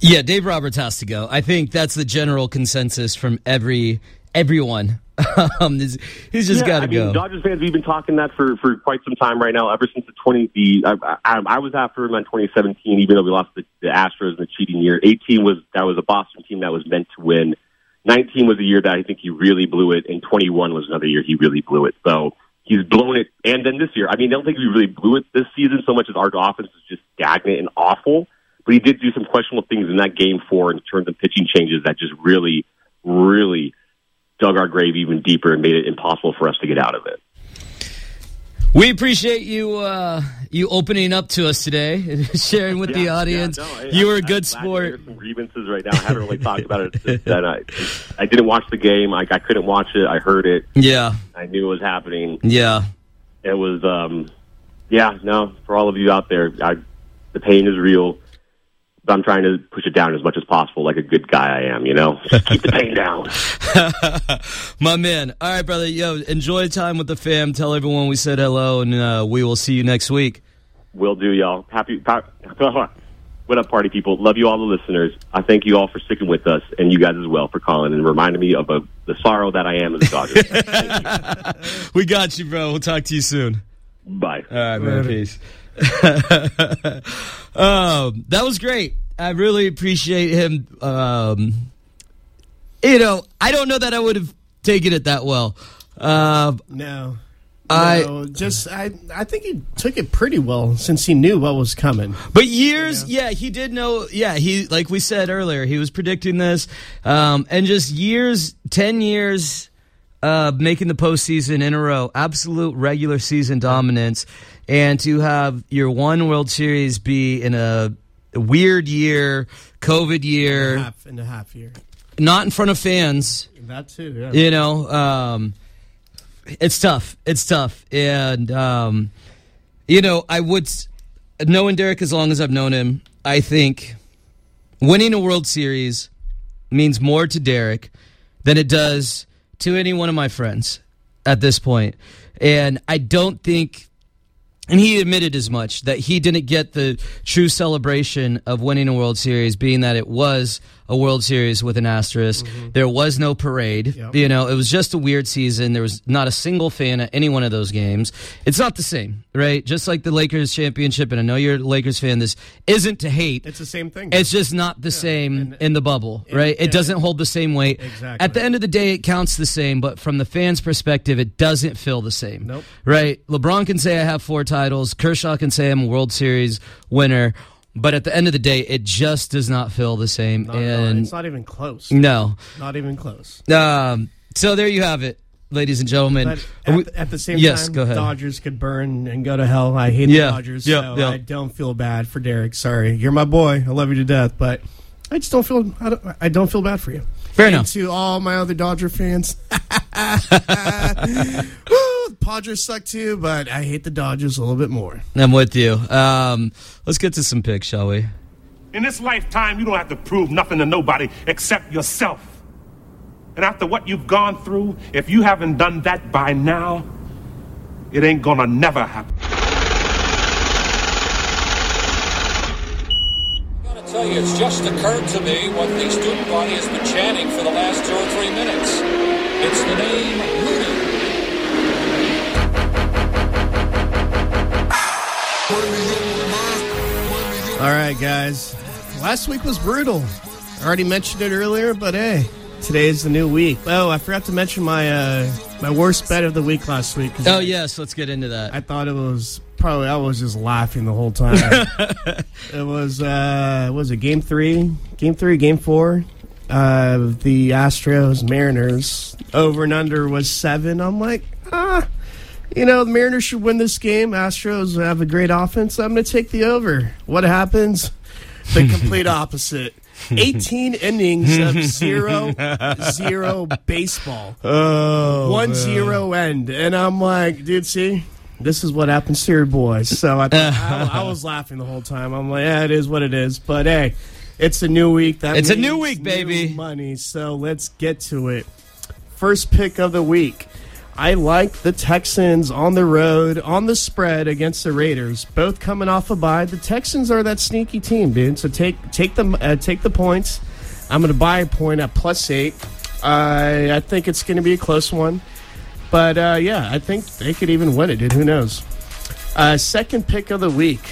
Yeah, Dave Roberts has to go. I think that's the general consensus from every everyone. [LAUGHS] um, he's, he's just Yeah, got to I mean, go. Dodgers fans, we've been talking that for, for quite some time right now. Ever since the twenty, the I, I, I was after him in 2017, even though we lost the, the Astros in the cheating year. 18 was that was a Boston team that was meant to win. 19 was a year that I think he really blew it, and 21 was another year he really blew it. So he's blown it, and then this year, I mean, I don't think he really blew it this season so much as our offense is just stagnant and awful. But he did do some questionable things in that game four in terms of pitching changes that just really, really dug our grave even deeper and made it impossible for us to get out of it. We appreciate you uh, you opening up to us today and [LAUGHS] sharing with the audience. yeah, no, I- you were a good I'm glad to hear sport. Some grievances right now. I haven't really talked about it then. I, I didn't watch the game. Like I couldn't watch it. I heard it. Yeah, I knew it was happening. yeah. It was, um, yeah, no. For all of you out there, I, the pain is real. But I'm trying to push it down as much as possible, like a good guy I am. You know, Just keep the pain [LAUGHS] down. [LAUGHS] My man. All right, brother. Yo, enjoy time with the fam. Tell everyone we said hello, and uh, we will see you next week. Will do, y'all. Happy. pa- [LAUGHS] What up, party people? Love you all, the listeners. I thank you all for sticking with us, and you guys as well for calling and reminding me of uh the sorrow that I am as a Dodgers. fan. Thank you. We got you, bro. We'll talk to you soon. Bye. All right, man. Peace. [LAUGHS] um, that was great. I really appreciate him. Um, you know, I don't know that I would have taken it that well. Uh, No. I- No, just I I think he took it pretty well since he knew what was coming. but years, yeah. he did know. Yeah, he like we said earlier, he was predicting this, um, and just years, ten years, uh, making the postseason in a row, absolute regular season dominance, and to have your one World Series be in a weird year, COVID year, half in a half year. not in front of fans. That too. Yeah. You know, um, it's tough. It's tough, and um, you know, I would knowing Derek as long as I've known him. I think winning a World Series means more to Derek than it does to any one of my friends at this point, and I don't think And he admitted as much that he didn't get the true celebration of winning a World Series, being that it was a World Series with an asterisk. There was no parade. Mm-hmm. Yep. You know, it was just a weird season. There was not a single fan at any one of those games. It's not the same, right? Just like the Lakers championship, and I know you're a Lakers fan, this isn't to hate. It's the same thing. It's just not the same and- in the bubble, right? yeah. It doesn't hold the same weight. Exactly. At the end of the day, it counts the same, but from the fans' perspective, it doesn't feel the same. Nope. Right? LeBron can say I have four titles. Kershaw can say I'm a World Series winner. But at the end of the day, it just does not feel the same. Not and it's not even close. no. Not even close. Um, so there you have it, ladies and gentlemen. At, we- the, at the same Yes, time, go ahead. Dodgers could burn and go to hell. I hate Yeah, the Dodgers, yeah, so yeah. I don't feel bad for Derek. Sorry, you're my boy. I love you to death, but I just don't feel. I don't, I don't feel bad for you. Fair and enough. To all my other Dodger fans, [LAUGHS] [LAUGHS] Padres suck too, but I hate the Dodgers a little bit more. I'm with you. Um, let's get to some picks, shall we? In this lifetime, you don't have to prove nothing to nobody except yourself. And after what you've gone through, if you haven't done that by now, it ain't gonna never happen. I gotta tell you, it's just occurred to me what the student body has been chanting for the last two or three minutes. It's the name All right, guys. Last week was brutal. I already mentioned it earlier, but hey, today is the new week. Oh, I forgot to mention my uh, my worst bet of the week last week. Oh, yes, let's get into that. I thought it was probably I was just laughing the whole time. [LAUGHS] it was uh was it game three, game three, game four. Uh, the Astros Mariners over and under was seven. I'm like, ah, you know, the Mariners should win this game. Astros have a great offense. I'm going to take the over. What happens? The [LAUGHS] complete opposite. 18 innings of zero zero baseball. [LAUGHS] Oh, One zero end. And I'm like, dude, see, this is what happens to your boys. So I, [LAUGHS] I, I was laughing the whole time. I'm like, yeah, it is what it is. But hey, it's a new week. That It's a new week, baby. new money. So let's get to it. First pick of the week. I like the Texans on the road on the spread against the Raiders. Both coming off a bye. The Texans are that sneaky team, dude. So take take them uh, take the points. I'm going to buy a point at plus eight. I I think it's going to be a close one, but uh, yeah, I think they could even win it, dude. Who knows? Uh, second pick of the week.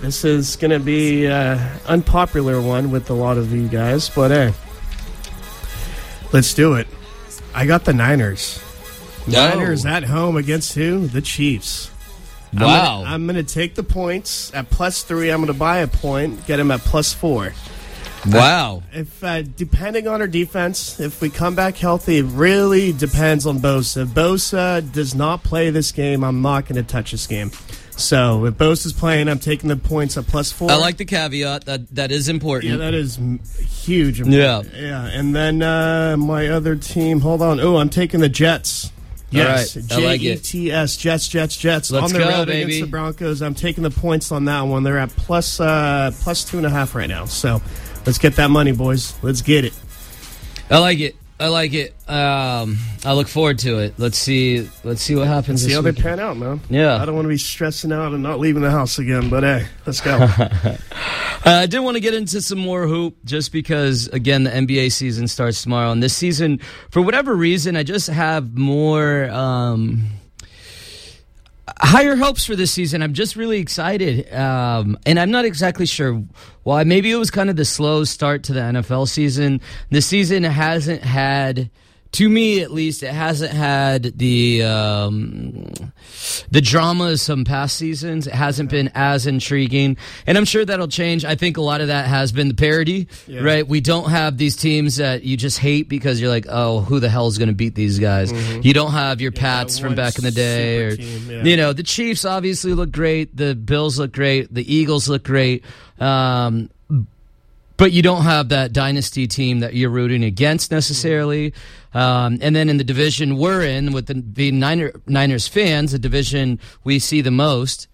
This is going to be uh, unpopular one with a lot of you guys, but hey, let's do it. I got the Niners. Niners at home against who? The Chiefs. Wow. I'm going to take the points at plus three. I'm going to buy a point, get him at plus four. Wow. If uh, depending on our defense, if we come back healthy, it really depends on Bosa. If Bosa does not play this game, I'm not going to touch this game. So if Bosa's playing, I'm taking the points at plus four. I like the caveat that that is important. Yeah, that is huge. Yeah. yeah. And then uh, my other team. Hold on. Oh, I'm taking the Jets. Yes, All right. I like J E it. Jets, Jets, Jets. Let's on the go, road baby. against the Broncos. I'm taking the points on that one. They're at plus uh, plus two and a half right now. So let's get that money, boys. Let's get it. I like it. I like it. Um, I look forward to it. Let's see. Let's see what happens. See how they pan out, man. Yeah. I don't want to be stressing out and not leaving the house again. But hey, let's go. [LAUGHS] Uh, I did want to get into some more hoop just because, again, the NBA season starts tomorrow. And this season, for whatever reason, I just have more. Um, higher hopes for this season. I'm just really excited. Um, and I'm not exactly sure why. Maybe it was kind of the slow start to the NFL season. The season hasn't had. To me, at least, it hasn't had the um, the drama of some past seasons. It hasn't been as intriguing, and I'm sure that'll change. I think a lot of that has been the parody, right? We don't have these teams that you just hate because you're like, oh, who the hell is going to beat these guys? You don't have your Pats from back in the day, or team, yeah. you know, the Chiefs obviously look great. The Bills look great. The Eagles look great. Um, but you don't have that dynasty team that you're rooting against necessarily. Um, and then in the division we're in, with the being Niner, Niners fans, the division we see the most,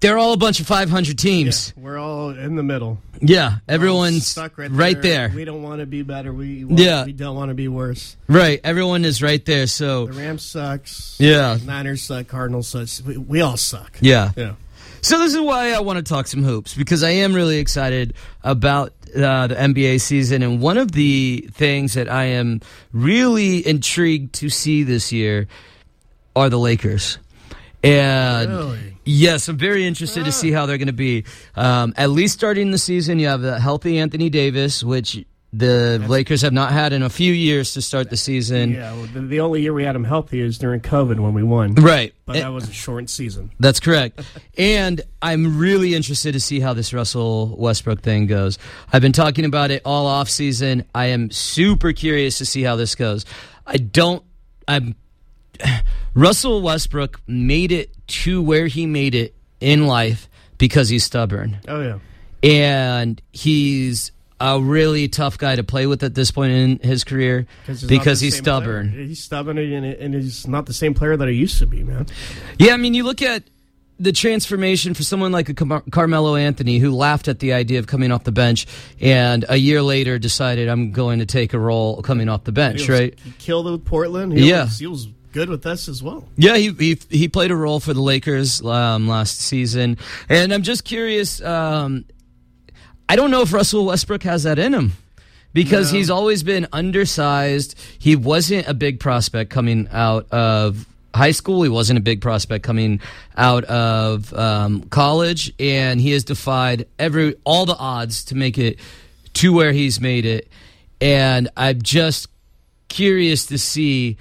they're all a bunch of 500 teams. We're all in the middle. Yeah, everyone's stuck right, right there. We don't want to be better. We want, Yeah. we don't want to be worse. Right, everyone is right there. So The Rams sucks. Yeah. Niners suck. Cardinals sucks. We, we all suck. yeah. Yeah. So this is why I want to talk some hoops because I am really excited about uh, the NBA season, and one of the things that I am really intrigued to see this year are the Lakers. And Really? yes, I'm very interested to see how they're going to be. Um, at least starting the season, you have a healthy Anthony Davis, which the Lakers have not had in a few years to start the season. Yeah. Well, the, the only year we had him healthy is during COVID when we won. Right. But And- that was a short season. That's correct. and I'm really interested to see how this Russell Westbrook thing goes. I've been talking about it all off season. I am super curious to see how this goes. I don't I'm [SIGHS] Russell Westbrook made it to where he made it in life because he's stubborn. Oh yeah. And he's a really tough guy to play with at this point in his career because he's stubborn. player. He's stubborn and, and he's not the same player that he used to be, man. Yeah, I mean, you look at the transformation for someone like a Car- Carmelo Anthony who laughed at the idea of coming off the bench and a year later decided I'm going to take a role coming off the bench, He was- right? He killed it with Portland. He Yeah. Was, he was good with us as well. Yeah, he, he he played a role for the Lakers um, last season, and I'm just curious. Um, I don't know if Russell Westbrook has that in him because No. he's always been undersized. He wasn't a big prospect coming out of high school. He wasn't a big prospect coming out of um, college, and he has defied every all the odds to make it to where he's made it. And I'm just curious to see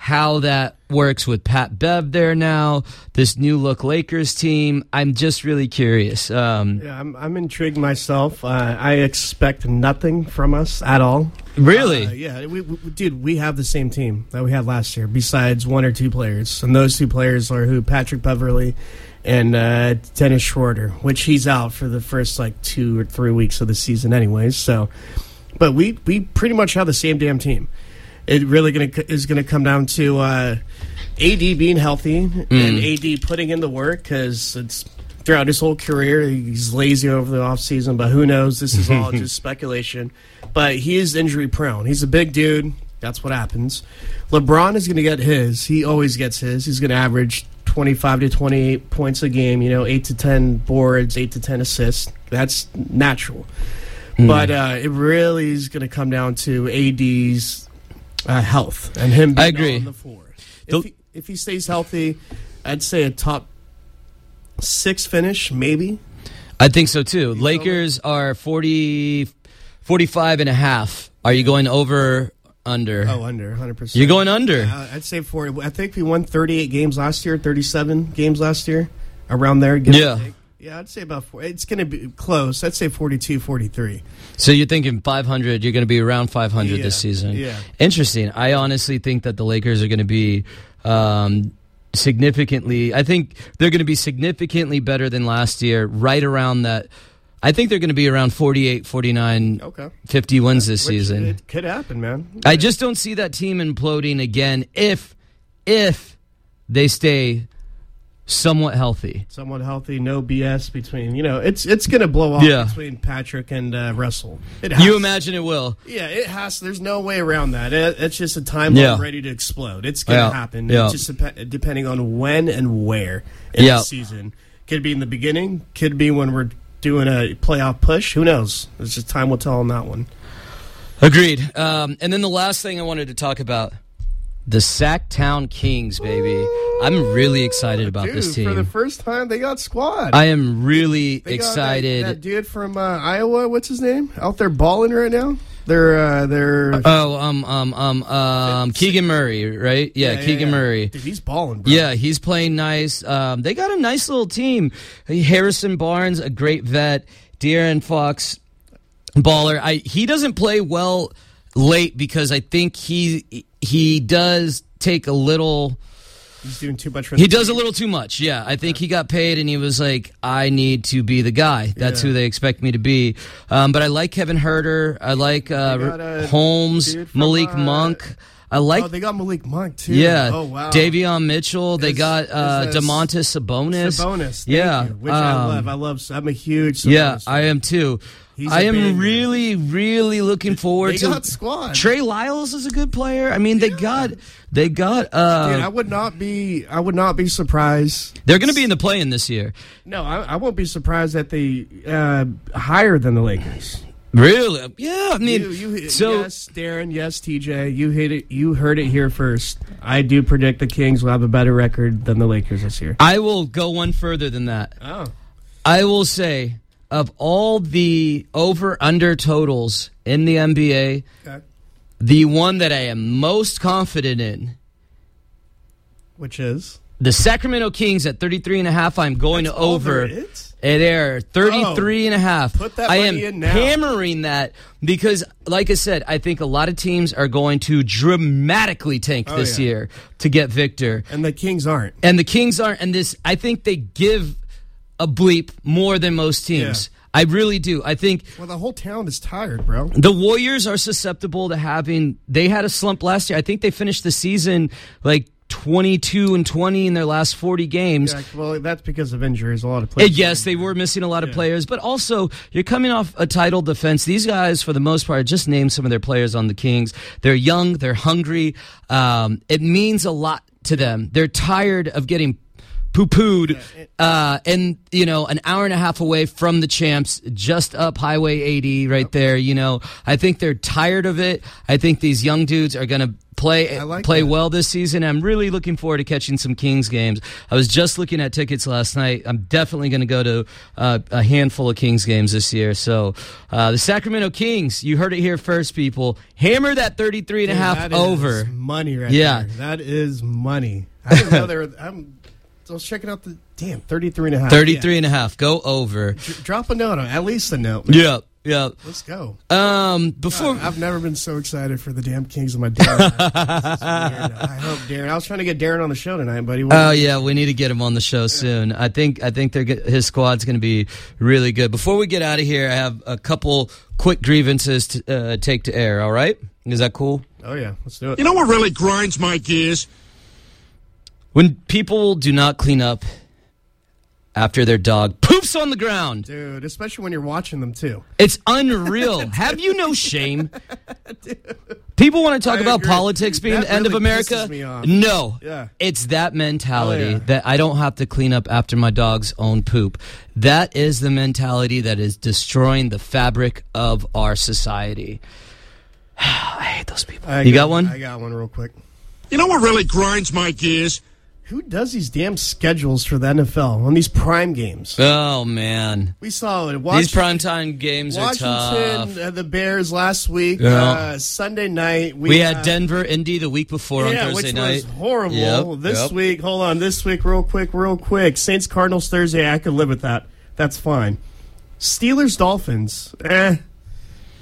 how that works with Pat Bev there now, this new look Lakers team. I'm just really curious. Um, Yeah, I'm, I'm intrigued myself. Uh, I expect nothing from us at all. Really? Uh, yeah, we, we, dude, we have the same team that we had last year, besides one or two players, and those two players are who Patrick Beverley and uh, Dennis Schroeder, which he's out for the first like two or three weeks of the season, anyways. So, but we we pretty much have the same damn team. It really gonna is gonna come down to uh, AD being healthy and AD putting in the work because it's throughout his whole career he's lazy over the offseason, but who knows? This is all [LAUGHS] just speculation. But he is injury prone. He's a big dude. That's what happens. LeBron is going to get his. He always gets his. He's going to average 25 to 28 points a game, you know, 8 to 10 boards, 8 to 10 assists. That's natural. But uh, it really is going to come down to AD's uh, health and him being I agree. on the floor. If he, if he stays healthy, I'd say a top six finish, maybe. I think so too. Lakers are 40, 45 and a half. Are you going over, under? Oh, under 100%. You're going under. Uh, I'd say 40. I think we won 38 games last year, 37 games last year, around there. Yeah. Yeah, I'd say about four. It's going to be close. I'd say 42, 43. So you're thinking 500, you're going to be around 500 this season. yeah. Interesting. I honestly think that the Lakers are going to be um, significantly, I think they're going to be significantly better than last year, right around that. I think they're going to be around 48, 49, Okay. 50 wins this Which season. It could happen, man. I just don't see that team imploding again if if they stay somewhat healthy. Somewhat healthy, no BS between, you know, it's it's going to blow off Yeah. between Patrick and uh, Russell. It has You imagine it will. Yeah, it has. There's no way around that. It, it's just a time Yeah. ready to explode. It's going to Yeah, happen. yeah. It's just dep- depending on when and where in Yeah. the season. Could be in the beginning. Could be when we're doing a playoff push. Who knows? It's just time will tell on that one. Agreed. Um, and then the last thing I wanted to talk about the Sacktown Kings, baby. I'm really excited about Dude, this team. for the first time, they got squad. I am really They got that- excited. That, dude from uh, Iowa, what's his name? Out there balling right now. They're uh, they're Oh, um, um, um, um, Keegan Murray, right? Yeah, Keegan Murray. Dude, he's balling. Bro. Yeah, he's playing nice. Um, they got a nice little team. Harrison Barnes, a great vet. De'Aaron Fox, baller. I he doesn't play well late because I think he he does take a little. he's doing too much. For He does a little too much. Yeah, I think he got paid and he was like, I need to be the guy. That's Yeah. who they expect me to be. Um, but I like Kevin Huerter. I like uh, They got a Holmes, Malik uh, Monk. I like. oh, they got Malik Monk too. yeah, Oh wow. Davion Mitchell. They Is- got uh, Domantas Sabonis. Sabonis. Yeah, you, which I um, love. I love. I'm a huge. Sabonis Yeah, fan. I am too. He's I am really, really looking forward They to got squad. Trey Lyles is a good player. I mean, they got they got uh Dude, I would not be. I would not be surprised. they're going to be in the play-in this year. No, I, I won't be surprised that they uh, higher than the Lakers. Really? Yeah, I mean, You, you, so yes, Darren. Yes, TJ. You hit it. You heard it here first. I do predict the Kings will have a better record than the Lakers this year. I will go one further than that. Oh, I will say of all the over under totals in the NBA, okay. the one that I am most confident in Which is The Sacramento Kings at 33 and a half, I'm going That's to over. And eh, they're 33 and a half. Oh, put that I am in now. hammering that because, like I said, I think a lot of teams are going to dramatically tank Oh, this yeah. year to get Victor. and the Kings aren't. And the Kings aren't. And this, I think they give a bleep more than most teams. I really do. I think Well, the whole town is tired, bro. the Warriors are susceptible to having. They had a slump last year. I think they finished the season like 22 and 20 in their last 40 games. Yeah, well, that's because of injuries. A lot of players. Yes, they were missing a lot of players, but also you're coming off a title defense. These guys, for the most part, just name some of their players on the Kings. They're young, they're hungry. Um, it means a lot to them. They're tired of getting poo-pooed, uh, and you know, an hour and a half away from the champs, just up Highway 80, right there. You know, I think they're tired of it. I think these young dudes are going to play like play that. well this season. I'm really looking forward to catching some Kings games. I was just looking at tickets last night. I'm definitely going to go to uh, a handful of Kings games this year. So uh, the Sacramento Kings, you heard it here first, people. Hammer that 33 and a half that is over. money right Yeah. there. That is money. I [LAUGHS] didn't know there. Were, I'm. I was checking out the damn 33 and a half. 33 and a half. Go over. Yeah. Drop a note on at least a note. man. Yeah. Yeah. Let's go. Um, before I've never been so excited for the damn Kings of my damn life. This [LAUGHS] is weird. I hope Darren. I was trying to get Darren on the show tonight, buddy. Oh yeah, we need to get him on the show soon. I think I think they're his squad's going to be really good. Before we get out of here, I have a couple quick grievances to uh, take to air. All right, is that cool? oh yeah, let's do it. You know what really grinds my gears? When people do not clean up after their dog poops on the ground, Dude, especially when you're watching them too. it's unreal. [LAUGHS] have you no shame? [LAUGHS] People want to talk I about agree. politics being That the end of America. me off. No, Yeah. it's that mentality Oh, yeah. that I don't have to clean up after my dog's own poop. That is the mentality that is destroying the fabric of our society. [SIGHS] I hate those people. I you got one? I got one real quick. You know what really grinds my gears? Who does these damn schedules for the NFL on these prime games? oh man, We saw it. these Washington, primetime games are tough. Washington uh, the Bears last week. Yeah. Uh, Sunday night. We had uh, Denver, Indy the week before yeah, on Thursday which night. was horrible. Yep, this yep. week, hold on. This week, real quick, real quick. Saints Cardinals Thursday. I could live with that. That's fine. Steelers Dolphins. Eh.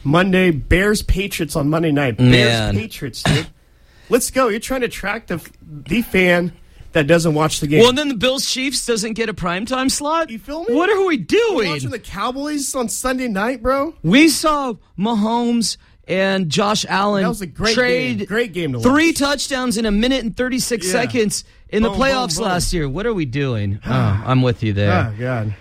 Monday Bears Patriots on Monday night. Bears Man. Patriots, dude. Let's go. You're trying to attract the the fan that doesn't watch the game. Well, and then the Bills Chiefs doesn't get a primetime slot. You feel me? What are we doing? watching the Cowboys on Sunday night, bro. We saw Mahomes and Josh Allen That was a great trade game. Great game to watch. three touchdowns in a minute and 36 Yeah. seconds in the Boom, boom, playoffs boom. last year. What are we doing? [SIGHS] Oh, I'm with you there. Oh God.